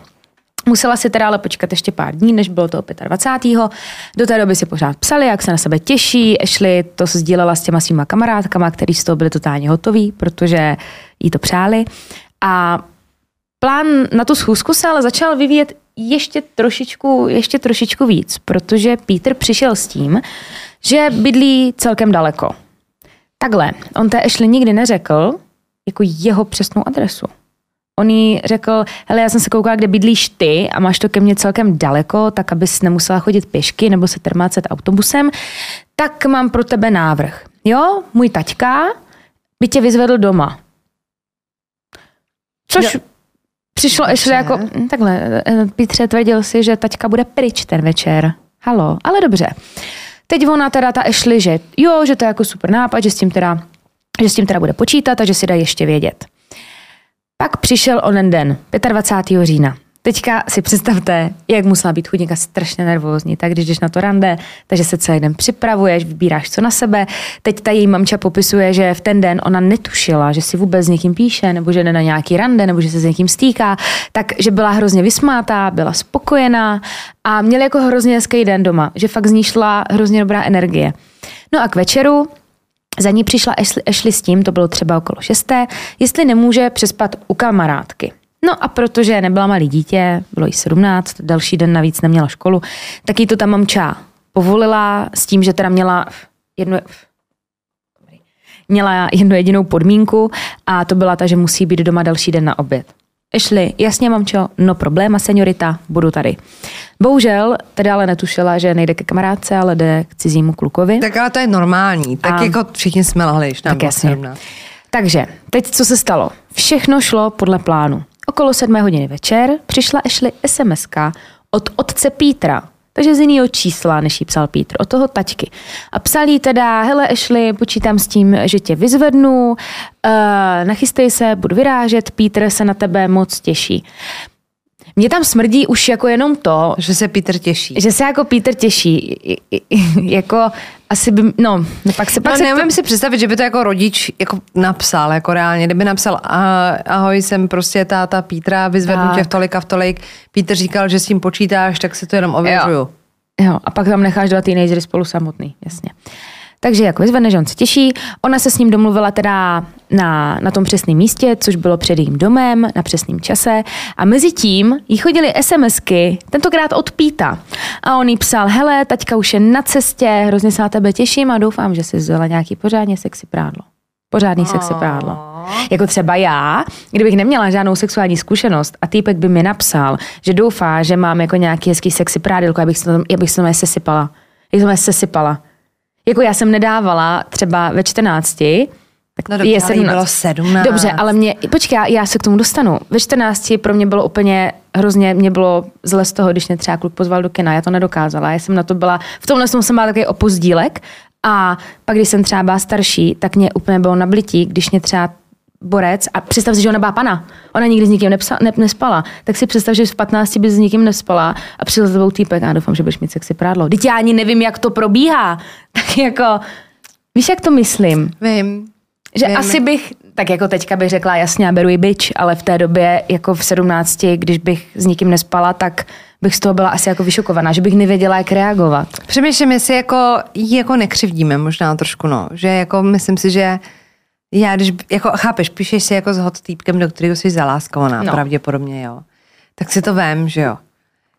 A: Musela si teda ale počkat ještě pár dní, než bylo toho 25. Do té doby si pořád psali, jak se na sebe těší. Ashley to sdílela s těma svýma kamarádkama, který z toho byli totálně hotoví, protože jí to přáli. A plán na tu schůzku se ale začal vyvíjet ještě trošičku, ještě trošičku víc, protože Peter přišel s tím, že bydlí celkem daleko. Takhle, on té Ashley nikdy neřekl jako jeho přesnou adresu. On jí řekl, hele, já jsem se koukala, kde bydlíš ty a máš to ke mně celkem daleko, tak abys nemusela chodit pěšky nebo se termácet autobusem, tak mám pro tebe návrh. Jo, můj taťka by tě vyzvedl doma. Což
C: Jo.
A: přišlo ještě jako, hm, takhle, eh, Pítře tvrdil si, že taťka bude pryč ten večer. Halo, ale dobře. Teď ona teda ta Ashley, že jo, že to je jako super nápad, že s tím teda, že s tím teda bude počítat a že si dá ještě vědět. Pak přišel onen den, 25. října. Teďka si představte, jak musela být chudinka strašně nervózní, tak když jdeš na to rande, takže se celý den připravuješ, vybíráš co na sebe. Teď ta její mamča popisuje, že v ten den ona netušila, že si vůbec s někým píše, nebo že jde na nějaký rande, nebo že se s někým stýká, takže byla hrozně vysmátá, byla spokojená a měli jako hrozně hezký den doma, že fakt z ní šla hrozně dobrá energie. No a k večeru za ní přišla Ashley, Ashley s tím, to bylo třeba okolo šesté, jestli nemůže přespat u kamarádky. No a protože nebyla malý dítě, bylo jí 17, další den navíc neměla školu, tak jí to ta mamča povolila s tím, že teda měla jednu, měla jednu jedinou podmínku a to byla ta, že musí být doma další den na oběd. Ashley, jasně mamčo, no probléma, seniorita, budu tady. Bohužel teda ale netušila, že nejde ke kamarádce, ale jde k cizímu klukovi.
C: Tak ale to je normální. Tak
A: A-
C: jako všichni jsme lahli, když nám
A: Tak jasně.
C: 17.
A: Takže, teď co se stalo? Všechno šlo podle plánu. Okolo sedmé hodiny večer přišla Ashley sms od otce Pítra, takže z jiného čísla, než jí psal Pítr, od toho taťky. A psal jí teda, hele Ashley, počítám s tím, že tě vyzvednu, uh, nachystej se, budu vyrážet, Pítr se na tebe moc těší. Mně tam smrdí už jako jenom to,
C: Že se Peter těší.
A: že se jako Pítr těší. Jako asi by, no, pak se, pak
C: No,
A: se
C: neumím si představit, že by to jako rodič jako napsal, jako reálně. Kdyby napsal, "Ah, ahoj, jsem prostě táta Pítra, vyzvednu
A: Tak.
C: tě v tolik a v tolik. Pítr říkal, že s tím počítáš, tak si to jenom ověřuju.
A: Jo, a pak tam necháš dva teenagery spolu samotný, jasně. Takže jako vyzvedne, že on se těší. Ona se s ním domluvila teda na, na tom přesném místě, což bylo před jejím domem, na přesném čase. A mezi tím jí chodily SMSky, tentokrát od Píta. A on jí psal, hele, taťka už je na cestě, hrozně se na tebe těším a doufám, že jsi vzala nějaký pořádně sexy prádlo. Pořádný sexy prádlo. Jako třeba já, kdybych neměla žádnou sexuální zkušenost a týpek by mi napsal, že doufá, že mám jako nějaký hezký sexy prádelko, abych se tam, abych se tam sesypala. Jak jsem se sesypala. Jako já jsem nedávala třeba ve 14, tak
C: No dobře, ale jí bylo 17.
A: Dobře, ale mě, počkej, já- se k tomu dostanu. Ve 14 pro mě bylo úplně hrozně, mě bylo zle z toho, když mě třeba kluk pozval do kina, já to nedokázala. Já jsem na to byla, v tomhle jsem jsem byla takový opozdílek a pak, když jsem třeba byla starší, tak mě úplně bylo na blití, když mě třeba borec, a představ si, že ona byla pana. Ona nikdy s nikým nepsa, ne, nespala. Tak si představ, že v 15 by s nikým nespala a přišel za tebou týpek a doufám, že budeš mít sexy prádlo. Teď já ani nevím, jak to probíhá. *laughs* Tak jako, víš, jak to myslím?
C: Vím.
A: Že
C: Vím.
A: asi bych, tak jako teďka bych řekla, jasně, já beru i bič, ale v té době, jako v 17, když bych s nikým nespala, tak bych z toho byla asi jako vyšokovaná, že bych nevěděla, jak reagovat.
C: Přemýšlím, jestli jako, jako nekřivdíme možná trošku, no. Že jako myslím si, že já, když, jako chápeš, píšeš si jako s hot týpkem, do kterého jsi zaláskovaná,
A: No.
C: pravděpodobně, jo. Tak si to vem, že jo.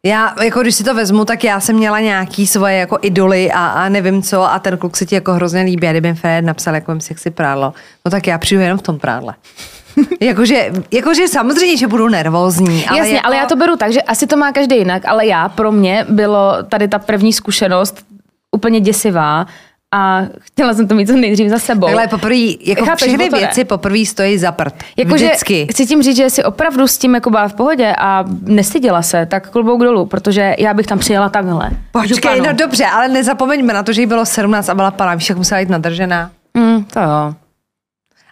C: Já, jako když si to vezmu, tak já jsem měla nějaký svoje jako idoly a, a nevím co a ten kluk se ti jako hrozně líbí a kdyby Fred napsal jako sexy prádlo, no tak já přijdu jenom v tom prádle. *laughs* jakože, jakože samozřejmě, že budu nervózní.
A: Ale Jasně,
C: jako,
A: ale já to beru tak, že asi to má každý jinak, ale já, pro mě bylo tady ta první zkušenost úplně děsivá a chtěla jsem to mít co nejdřív za sebou.
C: Takhle poprvé, jako
A: Chápeš,
C: všechny věci poprvé stojí za prd.
A: Jakože
C: Vždycky.
A: chci tím říct, že si opravdu s tím jako byla v pohodě a nestyděla se, tak klobouk dolů, protože já bych tam přijela takhle.
C: Počkej, no dobře, ale nezapomeňme na to, že jí bylo 17 a byla pana, víš, jak musela jít nadržená.
A: Mm, to jo.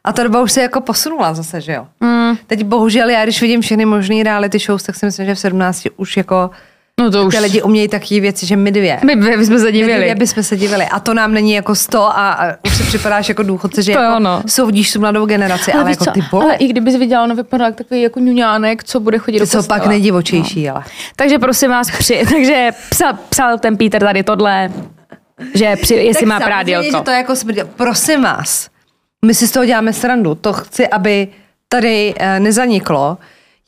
C: A ta doba už se jako posunula zase, že jo?
A: Mm,
C: Teď bohužel já, když vidím všechny možný reality shows, tak si myslím, že v 17 už jako
A: no to už.
C: ty lidi umějí takové věci, že my dvě.
A: My, my, my jsme se
C: My
A: divili.
C: dvě bychom se divili. A to nám není jako 100 a, a už si připadáš jako důchodce, že
A: To
C: jako
A: jo, no.
C: soudíš tu mladou generaci, ale,
A: víš
C: jako
A: co,
C: ty vole,
A: ale i kdybys viděla, ono vypadá jak takový jako ňuňánek, co bude chodit
C: ty
A: do kostela.
C: pak nejdivočejší, ale.
A: Takže prosím vás, při, *laughs* takže psal, psal ten Peter tady tohle, že při, jestli má
C: samozřejmě,
A: prádělko.
C: že to jako smrdí. Prosím vás, my si z toho děláme srandu. To chci, aby tady eh, nezaniklo.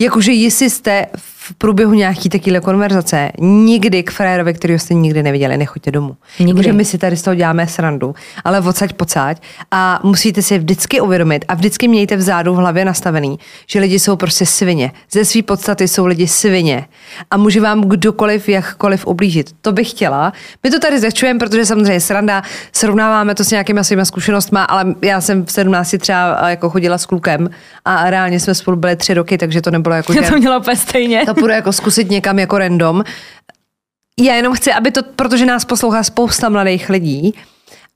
C: Jakože jestli jste v průběhu nějaký takovéhle konverzace nikdy k frérovi, který jste nikdy neviděli, nechoďte domů.
A: Nikdy.
C: My si tady z toho děláme srandu, ale odsaď pocať a musíte si vždycky uvědomit a vždycky mějte vzadu v hlavě nastavený, že lidi jsou prostě svině. Ze své podstaty jsou lidi svině a může vám kdokoliv, jakkoliv ublížit. To bych chtěla. My to tady zečujeme, protože samozřejmě sranda, srovnáváme to s nějakýma svýma zkušenostmi, ale já jsem v 17 třeba eh, jako chodila s klukem a reálně jsme spolu byli tři roky, takže to nebylo jako, *laughs* že
A: Já to měla úplně stejně.
C: to půjde jako zkusit někam jako random. Já jenom chci, aby to, protože nás poslouchá spousta mladých lidí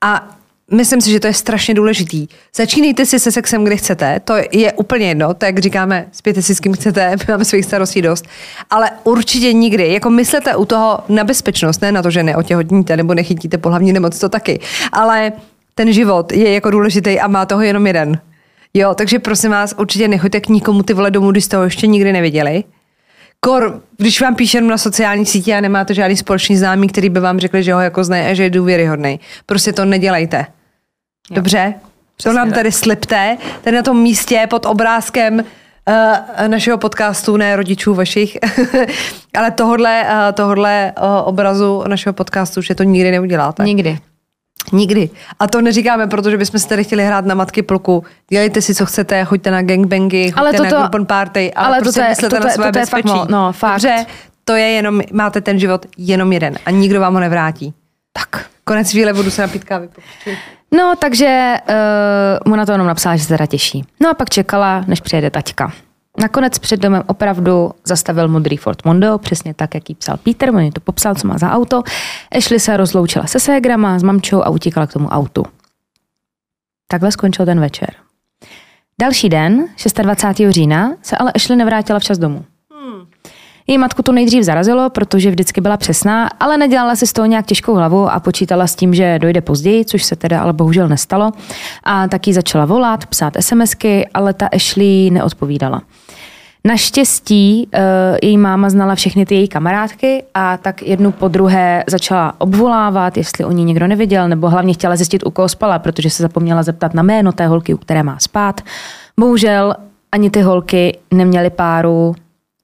C: a myslím si, že to je strašně důležitý. Začínejte si se sexem, kdy chcete, to je úplně jedno, to jak říkáme, spějte si s kým chcete, *laughs* máme svých starostí dost, ale určitě nikdy, jako myslete u toho na bezpečnost, ne na to, že neotěhotníte nebo nechytíte pohlavní nemoc, to taky, ale ten život je jako důležitý a má toho jenom jeden. Jo, takže prosím vás, určitě nechoďte k nikomu ty vole domů, když jste ho ještě nikdy neviděli. Kor, když vám píše na sociální sítě a nemáte žádný společný známý, který by vám řekli, že ho jako znají a že je důvěryhodný. Prostě to nedělejte. Jo. Dobře? To nám tady slipte, tady na tom místě pod obrázkem uh, našeho podcastu, ne rodičů vašich, *laughs* ale tohodle, uh, tohodle uh, obrazu našeho podcastu, že to nikdy neuděláte.
A: Nikdy.
C: Nikdy. A to neříkáme, protože bychom si tady chtěli hrát na matky pluku. Dělejte si, co chcete, choďte na gangbangy, choďte ale toto, na urban party, ale, ale prostě to je, myslete to na své to bezpečí.
A: fakt, no, fakt. Dobře,
C: to je jenom, máte ten život jenom jeden a nikdo vám ho nevrátí.
A: Tak.
C: Konec chvíle budu se napít kávy.
A: No, takže uh, mu na to jenom napsala, že se teda těší. No a pak čekala, než přijede taťka. Nakonec před domem opravdu zastavil modrý Ford Mondeo, přesně tak, jak jí psal Peter, on to popsal, co má za auto. Ashley se rozloučila se ségrama, s mamčou a utíkala k tomu autu. Takhle skončil ten večer. Další den, 26. října, se ale Ashley nevrátila včas domů. Její matku to nejdřív zarazilo, protože vždycky byla přesná, ale nedělala si z toho nějak těžkou hlavu a počítala s tím, že dojde později, což se teda ale bohužel nestalo. A taky začala volat, psát SMSky, ale ta Ashley neodpovídala. Naštěstí uh, její máma znala všechny ty její kamarádky a tak jednu po druhé začala obvolávat, jestli o ní někdo neviděl, nebo hlavně chtěla zjistit, u koho spala, protože se zapomněla zeptat na jméno té holky, u které má spát. Bohužel ani ty holky neměly páru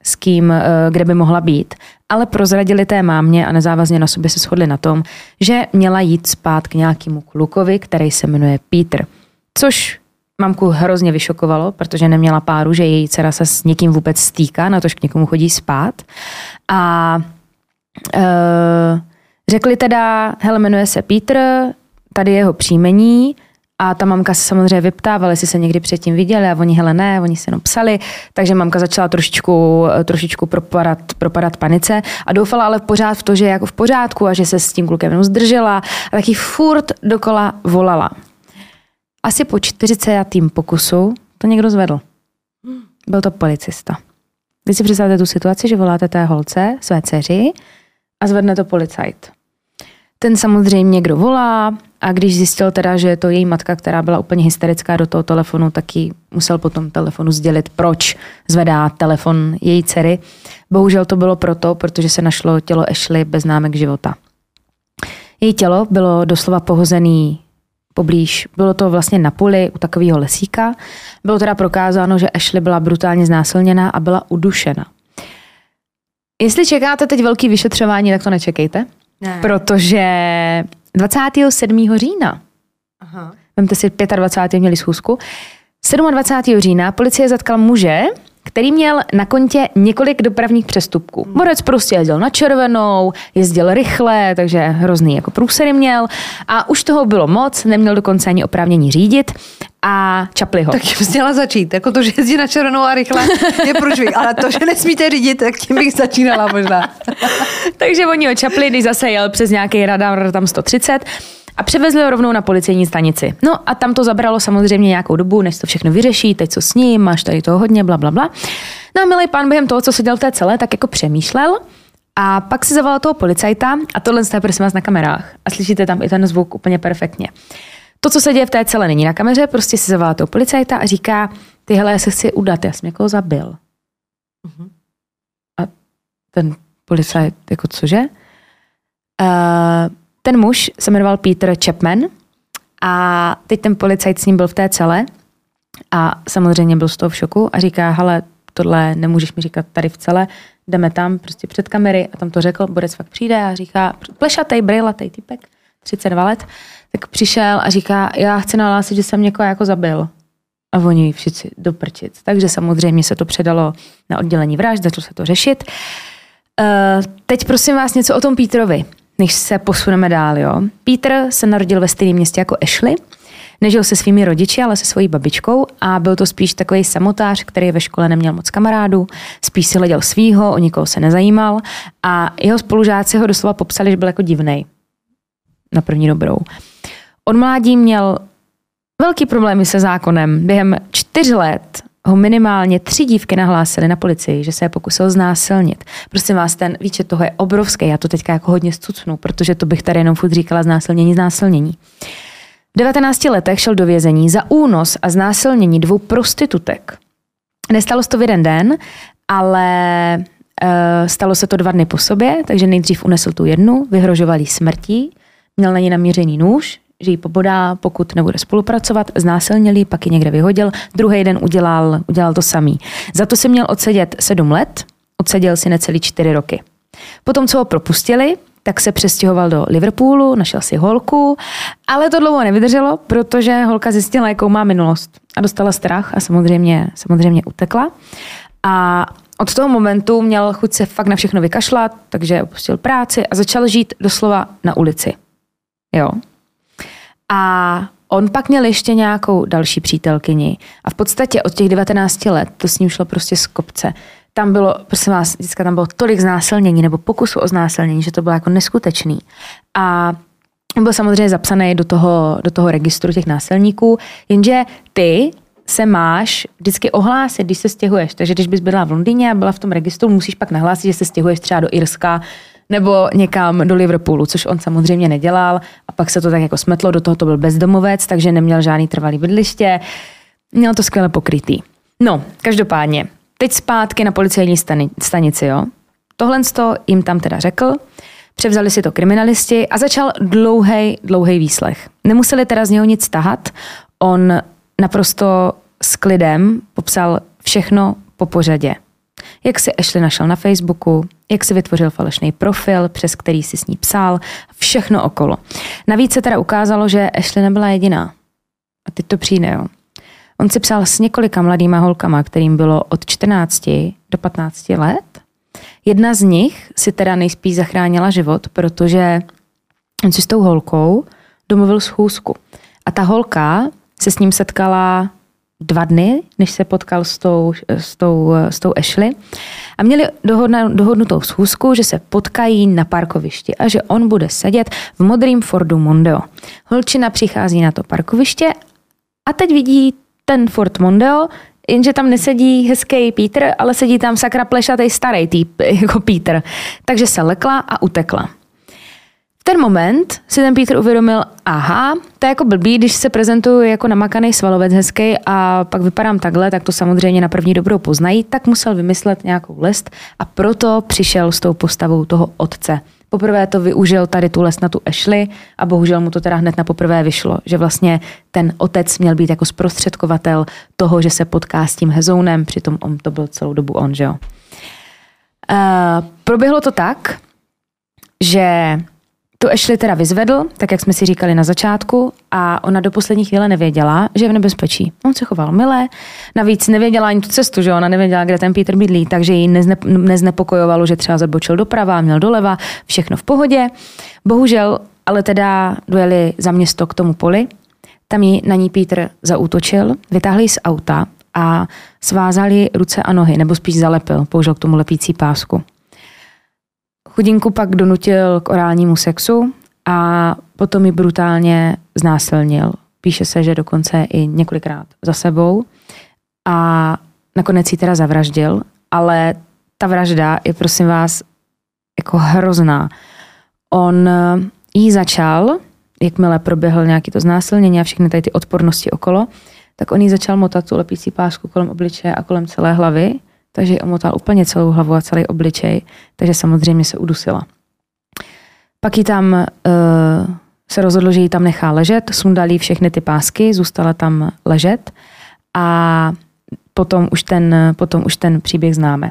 A: s kým, eh, kde by mohla být. Ale prozradili té mámě a nezávazně na sobě se shodli na tom, že měla jít spát k nějakému klukovi, který se jmenuje Peter. Což mamku hrozně vyšokovalo, protože neměla páru, že její dcera se s někým vůbec stýká, na to, k někomu chodí spát. A uh, řekli teda, hele, jmenuje se Peter, tady jeho příjmení, a ta mamka se samozřejmě vyptávala, jestli se někdy předtím viděli a oni, hele ne, oni se jenom psali, takže mamka začala trošičku, trošičku propadat, propadat panice a doufala ale pořád v to, že je jako v pořádku a že se s tím klukem jenom zdržela a taky furt dokola volala. Asi po 40. pokusu to někdo zvedl. Byl to policista. Vy si představte tu situaci, že voláte té holce, své dceři a zvedne to policajt. Ten samozřejmě kdo volá a když zjistil teda, že je to její matka, která byla úplně hysterická do toho telefonu, taky musel potom telefonu sdělit, proč zvedá telefon její dcery. Bohužel to bylo proto, protože se našlo tělo Ashley bez známek života. Její tělo bylo doslova pohozený poblíž. Bylo to vlastně na poli u takového lesíka. Bylo teda prokázáno, že Ashley byla brutálně znásilněná a byla udušena. Jestli čekáte teď velký vyšetřování, tak to nečekejte. Ne. Protože 27. října, Aha. vemte si 25. měli schůzku, 27. října policie zatkala muže, který měl na kontě několik dopravních přestupků. Borec prostě jezdil na červenou, jezdil rychle, takže hrozný jako průsery měl a už toho bylo moc, neměl dokonce ani oprávnění řídit a čapli ho.
C: Tak tím měla začít, jako to, že jezdí na červenou a rychle je průšvih, ale to, že nesmíte řídit, tak tím bych začínala možná. *laughs*
A: takže oni ho čapli, když zase jel přes nějaký radar tam 130 a převezli ho rovnou na policejní stanici. No a tam to zabralo samozřejmě nějakou dobu, než to všechno vyřeší, teď co s ním, máš tady toho hodně, bla, bla, bla. No a milý pán během toho, co se dělal v té celé, tak jako přemýšlel a pak si zavolal toho policajta a tohle je prosím vás na kamerách a slyšíte tam i ten zvuk úplně perfektně. To, co se děje v té celé, není na kameře, prostě si zavolá toho policajta a říká, ty hele, já se chci udat, já jsem někoho zabil. Uh-huh. A ten policajt, jako cože? Uh, ten muž se jmenoval Peter Chapman a teď ten policajt s ním byl v té cele a samozřejmě byl z toho v šoku a říká, hele, tohle nemůžeš mi říkat tady v celé, jdeme tam prostě před kamery a tam to řekl, Borec fakt přijde a říká, plešatej, brejlatej typek, 32 let, tak přišel a říká, já chci nahlásit, že jsem někoho jako zabil. A oni všichni doprčit. Takže samozřejmě se to předalo na oddělení vražd, začalo se to řešit. Uh, teď prosím vás něco o tom Petrovi než se posuneme dál. Jo. Peter se narodil ve stejném městě jako Ashley. Nežil se svými rodiči, ale se svojí babičkou a byl to spíš takový samotář, který ve škole neměl moc kamarádů, spíš si hleděl svýho, o nikoho se nezajímal a jeho spolužáci ho doslova popsali, že byl jako divnej. Na první dobrou. Od mládí měl velký problémy se zákonem. Během čtyř let ho minimálně tři dívky nahlásily na policii, že se je pokusil znásilnit. Prosím vás, ten výčet toho je obrovský, já to teďka jako hodně zcucnu, protože to bych tady jenom furt říkala znásilnění, znásilnění. V 19 letech šel do vězení za únos a znásilnění dvou prostitutek. Nestalo se to v jeden den, ale uh, stalo se to dva dny po sobě, takže nejdřív unesl tu jednu, vyhrožoval jí smrtí, měl na ní namířený nůž, že ji pobodá, pokud nebude spolupracovat, znásilnili, pak ji někde vyhodil, druhý den udělal, udělal to samý. Za to si měl odsedět sedm let, odseděl si necelý čtyři roky. Potom, co ho propustili, tak se přestěhoval do Liverpoolu, našel si holku, ale to dlouho nevydrželo, protože holka zjistila, jakou má minulost a dostala strach a samozřejmě, samozřejmě utekla. A od toho momentu měl chuť se fakt na všechno vykašlat, takže opustil práci a začal žít doslova na ulici. Jo. A on pak měl ještě nějakou další přítelkyni a v podstatě od těch 19 let to s ním šlo prostě z kopce. Tam bylo, prosím vás, vždycky tam bylo tolik znásilnění nebo pokusu o znásilnění, že to bylo jako neskutečný. A byl samozřejmě zapsaný do toho, do toho registru těch násilníků, jenže ty se máš vždycky ohlásit, když se stěhuješ. Takže když bys byla v Londýně a byla v tom registru, musíš pak nahlásit, že se stěhuješ třeba do Irska nebo někam do Liverpoolu, což on samozřejmě nedělal pak se to tak jako smetlo, do toho to byl bezdomovec, takže neměl žádný trvalý bydliště, měl to skvěle pokrytý. No, každopádně, teď zpátky na policejní stanici, jo. Tohle jim tam teda řekl, převzali si to kriminalisti a začal dlouhý, dlouhý výslech. Nemuseli teda z něho nic tahat, on naprosto s klidem popsal všechno po pořadě jak si Ashley našel na Facebooku, jak si vytvořil falešný profil, přes který si s ní psal, všechno okolo. Navíc se teda ukázalo, že Ashley nebyla jediná. A teď to přijde, jo. On si psal s několika mladýma holkama, kterým bylo od 14 do 15 let. Jedna z nich si teda nejspíš zachránila život, protože on si s tou holkou domluvil schůzku. A ta holka se s ním setkala dva dny, než se potkal s tou, s tou, s tou Ashley. A měli dohodnutou schůzku, že se potkají na parkovišti a že on bude sedět v modrým Fordu Mondeo. Holčina přichází na to parkoviště a teď vidí ten Ford Mondeo, jenže tam nesedí hezký Peter, ale sedí tam sakra plešatý starý typ *laughs* jako Peter. Takže se lekla a utekla ten moment si ten Peter uvědomil, aha, to je jako blbý, když se prezentuju jako namakaný svalovec hezký a pak vypadám takhle, tak to samozřejmě na první dobrou poznají, tak musel vymyslet nějakou list a proto přišel s tou postavou toho otce. Poprvé to využil tady tu lest na tu Ashley a bohužel mu to teda hned na poprvé vyšlo, že vlastně ten otec měl být jako zprostředkovatel toho, že se potká s tím hezounem, přitom on to byl celou dobu on, že jo. Uh, proběhlo to tak, že tu Ashley teda vyzvedl, tak jak jsme si říkali na začátku, a ona do poslední chvíle nevěděla, že je v nebezpečí. On se choval milé, navíc nevěděla ani tu cestu, že ona nevěděla, kde ten Peter bydlí, takže ji nezne, neznepokojovalo, že třeba zabočil doprava, měl doleva, všechno v pohodě. Bohužel, ale teda dojeli za město k tomu poli, tam ji na ní Peter zaútočil, vytáhli z auta a svázali ruce a nohy, nebo spíš zalepil, použil k tomu lepící pásku. Chudinku pak donutil k orálnímu sexu a potom ji brutálně znásilnil. Píše se, že dokonce i několikrát za sebou. A nakonec ji teda zavraždil, ale ta vražda je prosím vás jako hrozná. On jí začal, jakmile proběhl nějaký to znásilnění a všechny tady ty odpornosti okolo, tak on jí začal motat tu lepící pásku kolem obličeje a kolem celé hlavy takže ji omotal úplně celou hlavu a celý obličej, takže samozřejmě se udusila. Pak ji tam uh, se rozhodl, že ji tam nechá ležet, sundal jí všechny ty pásky, zůstala tam ležet a potom už ten, potom už ten příběh známe.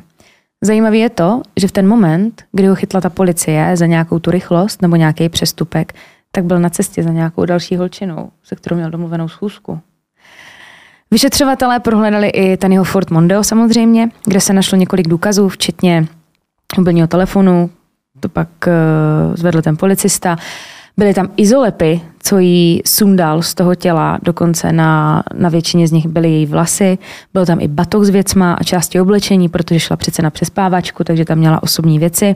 A: Zajímavé je to, že v ten moment, kdy ho chytla ta policie za nějakou tu rychlost nebo nějaký přestupek, tak byl na cestě za nějakou další holčinou, se kterou měl domluvenou schůzku. Vyšetřovatelé prohledali i ten jeho Ford Mondeo samozřejmě, kde se našlo několik důkazů, včetně mobilního telefonu, to pak uh, zvedl ten policista. Byly tam izolepy, co jí sundal z toho těla, dokonce na, na většině z nich byly její vlasy, byl tam i batok s věcma a části oblečení, protože šla přece na přespávačku, takže tam měla osobní věci.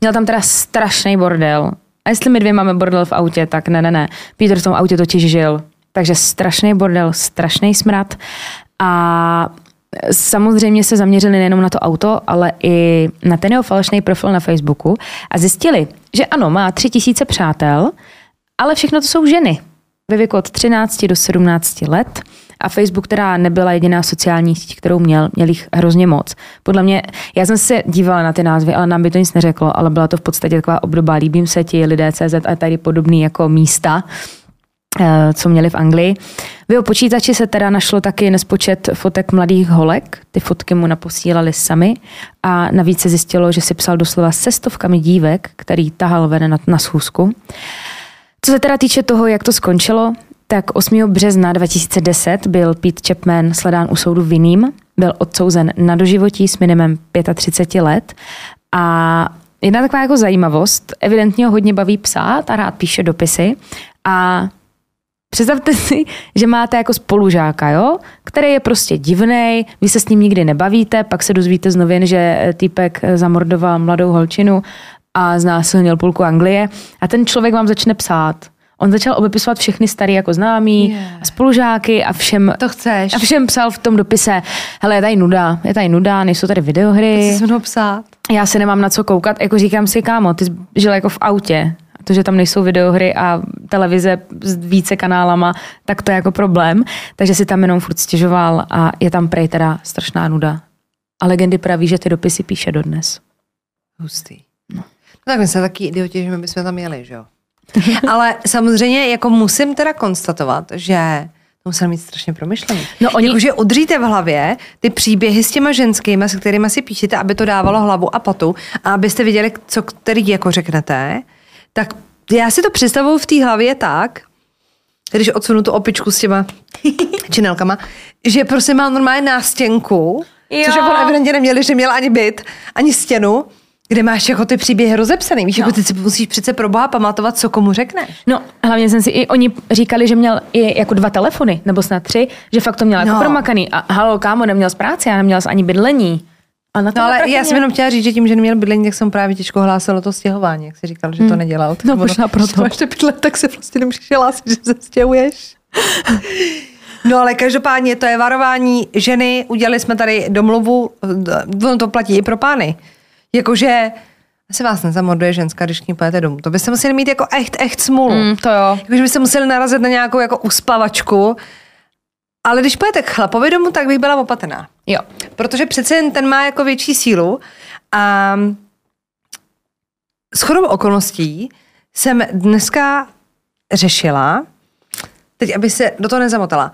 A: Měla tam teda strašný bordel, A jestli my dvě máme bordel v autě, tak ne, ne, ne. Peter v tom autě totiž žil. Takže strašný bordel, strašný smrad. A samozřejmě se zaměřili nejenom na to auto, ale i na ten jeho falešný profil na Facebooku a zjistili, že ano, má tři tisíce přátel, ale všechno to jsou ženy ve věku od 13 do 17 let a Facebook, která nebyla jediná sociální síť, kterou měl, měl jich hrozně moc. Podle mě, já jsem se dívala na ty názvy, ale nám by to nic neřeklo, ale byla to v podstatě taková obdoba Líbím se ti, lidé CZ a tady podobný jako místa, co měli v Anglii. V jeho počítači se teda našlo taky nespočet fotek mladých holek. Ty fotky mu naposílali sami a navíc se zjistilo, že si psal doslova se stovkami dívek, který tahal ven na, na schůzku. Co se teda týče toho, jak to skončilo, tak 8. března 2010 byl Pete Chapman sledán u soudu vinným, byl odsouzen na doživotí s minimem 35 let a jedna taková jako zajímavost, evidentně ho hodně baví psát a rád píše dopisy a Představte si, že máte jako spolužáka, jo? který je prostě divný, vy se s ním nikdy nebavíte, pak se dozvíte z novin, že týpek zamordoval mladou holčinu a znásilnil půlku Anglie a ten člověk vám začne psát. On začal obepisovat všechny starý jako známí, yeah. spolužáky a všem,
C: to chceš.
A: a všem psal v tom dopise, hele, je tady nuda, je tady nuda, nejsou tady videohry.
C: To se psát.
A: Já se nemám na co koukat, jako říkám si, kámo, ty jsi žil jako v autě, to, že tam nejsou videohry a televize s více kanálama, tak to je jako problém. Takže si tam jenom furt stěžoval a je tam prej teda strašná nuda. A legendy praví, že ty dopisy píše dodnes.
C: Hustý. No. no tak my jsme taky idioti, že my bychom tam jeli, že jo? *laughs* Ale samozřejmě jako musím teda konstatovat, že to musel mít strašně promyšlený. No oni... Jakože udříte v hlavě ty příběhy s těma ženskými, s kterými si píšete, aby to dávalo hlavu a patu a abyste viděli, co který jako řeknete, tak já si to představuju v té hlavě tak, když odsunu tu opičku s těma *laughs* činelkama, že prostě mám normálně nástěnku, jo. což jako evidentně neměli, že měl ani byt, ani stěnu, kde máš jako ty příběhy rozepsaný, víš, jako no. jako ty si musíš přece pro boha pamatovat, co komu řekneš.
A: No, hlavně jsem si i oni říkali, že měl i jako dva telefony, nebo snad tři, že fakt to měl jako no. jako promakaný. A halo, kámo, neměl z práce, já neměl ani bydlení.
C: A na to no, ale já jsem jenom chtěla říct, že tím, že neměl bydlení, tak jsem právě těžko hlásilo to stěhování, jak jsi říkal, že hmm. to nedělal. Tak
A: no možná proto. Když
C: máš bydlet, tak se prostě nemůžeš hlásit, že se stěhuješ. No ale každopádně to je varování ženy, udělali jsme tady domluvu, ono to platí i pro pány. Jakože se vás nezamorduje ženská, když k ní pojete domů. To byste museli mít jako echt, echt smůlu.
A: Mm, to jo.
C: Jakože byste museli narazit na nějakou jako uspavačku. Ale když pojete k chlapovi domů, tak bych byla opatrná.
A: Jo.
C: Protože přece jen ten má jako větší sílu a s chodou okolností jsem dneska řešila, teď aby se do toho nezamotala,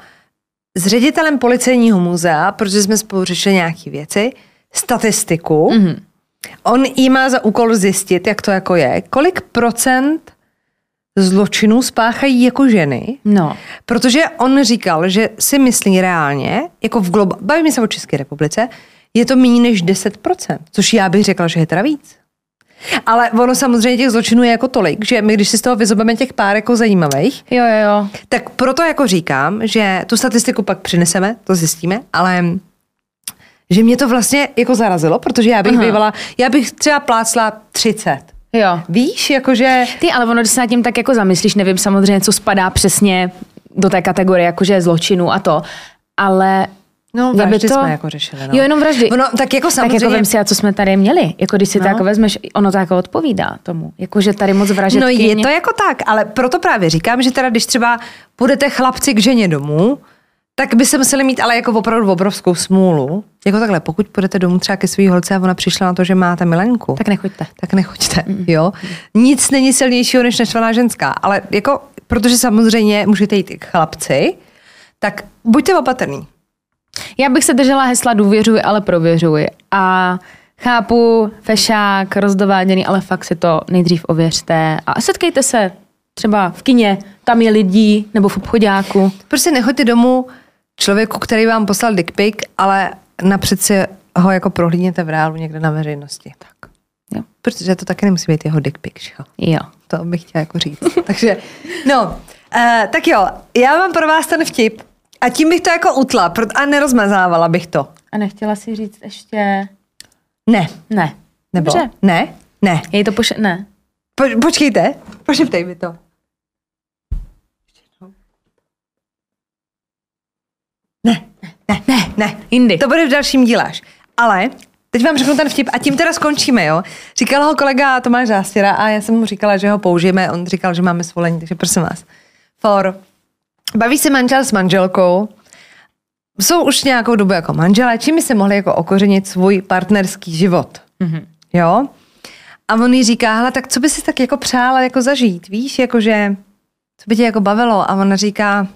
C: s ředitelem policejního muzea, protože jsme spolu řešili nějaké věci, statistiku, mm-hmm On jí má za úkol zjistit, jak to jako je, kolik procent zločinů spáchají jako ženy.
A: No.
C: Protože on říkal, že si myslí reálně, jako v globa, bavíme se o České republice, je to méně než 10%, což já bych řekla, že je teda víc. Ale ono samozřejmě těch zločinů je jako tolik, že my, když si z toho vyzobeme těch pár jako zajímavých,
A: jo, jo, jo.
C: tak proto jako říkám, že tu statistiku pak přineseme, to zjistíme, ale že mě to vlastně jako zarazilo, protože já bych bývala, já bych třeba plácla 30.
A: Jo.
C: Víš, jakože...
A: Ty, ale ono, když se nad tím tak jako zamyslíš, nevím samozřejmě, co spadá přesně do té kategorie, jakože zločinu a to, ale
C: No, vraždy to... jsme jako řešili. No.
A: Jo, jenom vraždy.
C: No, tak jako samozřejmě...
A: Tak jako vím si, a co jsme tady měli. Jako když si no. to jako vezmeš, ono to jako odpovídá tomu. Jako, že tady moc vražetky...
C: No je to jako tak, ale proto právě říkám, že teda když třeba půjdete chlapci k ženě domů, tak by se museli mít ale jako opravdu obrovskou smůlu. Jako takhle, pokud půjdete domů třeba ke svý holce a ona přišla na to, že máte milenku.
A: Tak nechoďte.
C: Tak nechoďte, mm. jo. Nic není silnějšího než naštvaná ženská, ale jako, protože samozřejmě můžete jít i k chlapci, tak buďte opatrný.
A: Já bych se držela hesla důvěřuji, ale prověřuji. A chápu, fešák, rozdováděný, ale fakt si to nejdřív ověřte a setkejte se třeba v kině, tam je lidí, nebo v obchodáku.
C: Prostě nechoďte domů člověku, který vám poslal dick pic, ale napřed si ho jako prohlídněte v reálu někde na veřejnosti. Tak. Jo. Protože to taky nemusí být jeho dick pic, jo?
A: Jo.
C: To bych chtěla jako říct. *laughs* Takže, no, uh, tak jo, já mám pro vás ten vtip a tím bych to jako utla a nerozmazávala bych to.
A: A nechtěla si říct ještě...
C: Ne.
A: Ne.
C: Nebo? Dobře. Ne? Ne.
A: Jej to poš... Ne.
C: Po, počkejte. Pošeptej mi to. Ne, ne, ne, ne.
A: Jindy.
C: To bude v dalším díle. Ale teď vám řeknu ten vtip a tím teda skončíme, jo. Říkal ho kolega Tomáš Zástěra a já jsem mu říkala, že ho použijeme. On říkal, že máme svolení, takže prosím vás. For. Baví se manžel s manželkou, jsou už nějakou dobu jako manželé, čím by se mohli jako okořenit svůj partnerský život. Mm-hmm. Jo? A on jí říká, hele, tak co by si tak jako přála jako zažít, víš, jakože, co by tě jako bavilo? A ona říká,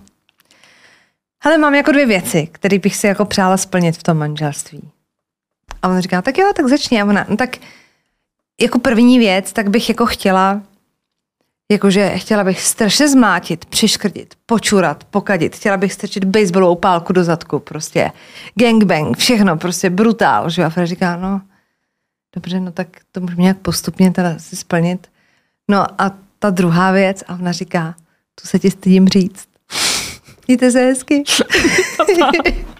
C: hele, mám jako dvě věci, které bych si jako přála splnit v tom manželství. A on říká, tak jo, tak začni. A ona, no tak jako první věc, tak bych jako chtěla, jakože chtěla bych strašně zmátit, přiškrtit, počurat, pokadit. Chtěla bych strčit baseballovou pálku do zadku, prostě gangbang, všechno, prostě brutál. Že? A Fred říká, no, dobře, no tak to můžeme nějak postupně teda si splnit. No a ta druhá věc, a ona říká, tu se ti stydím říct. Mějte se hezky.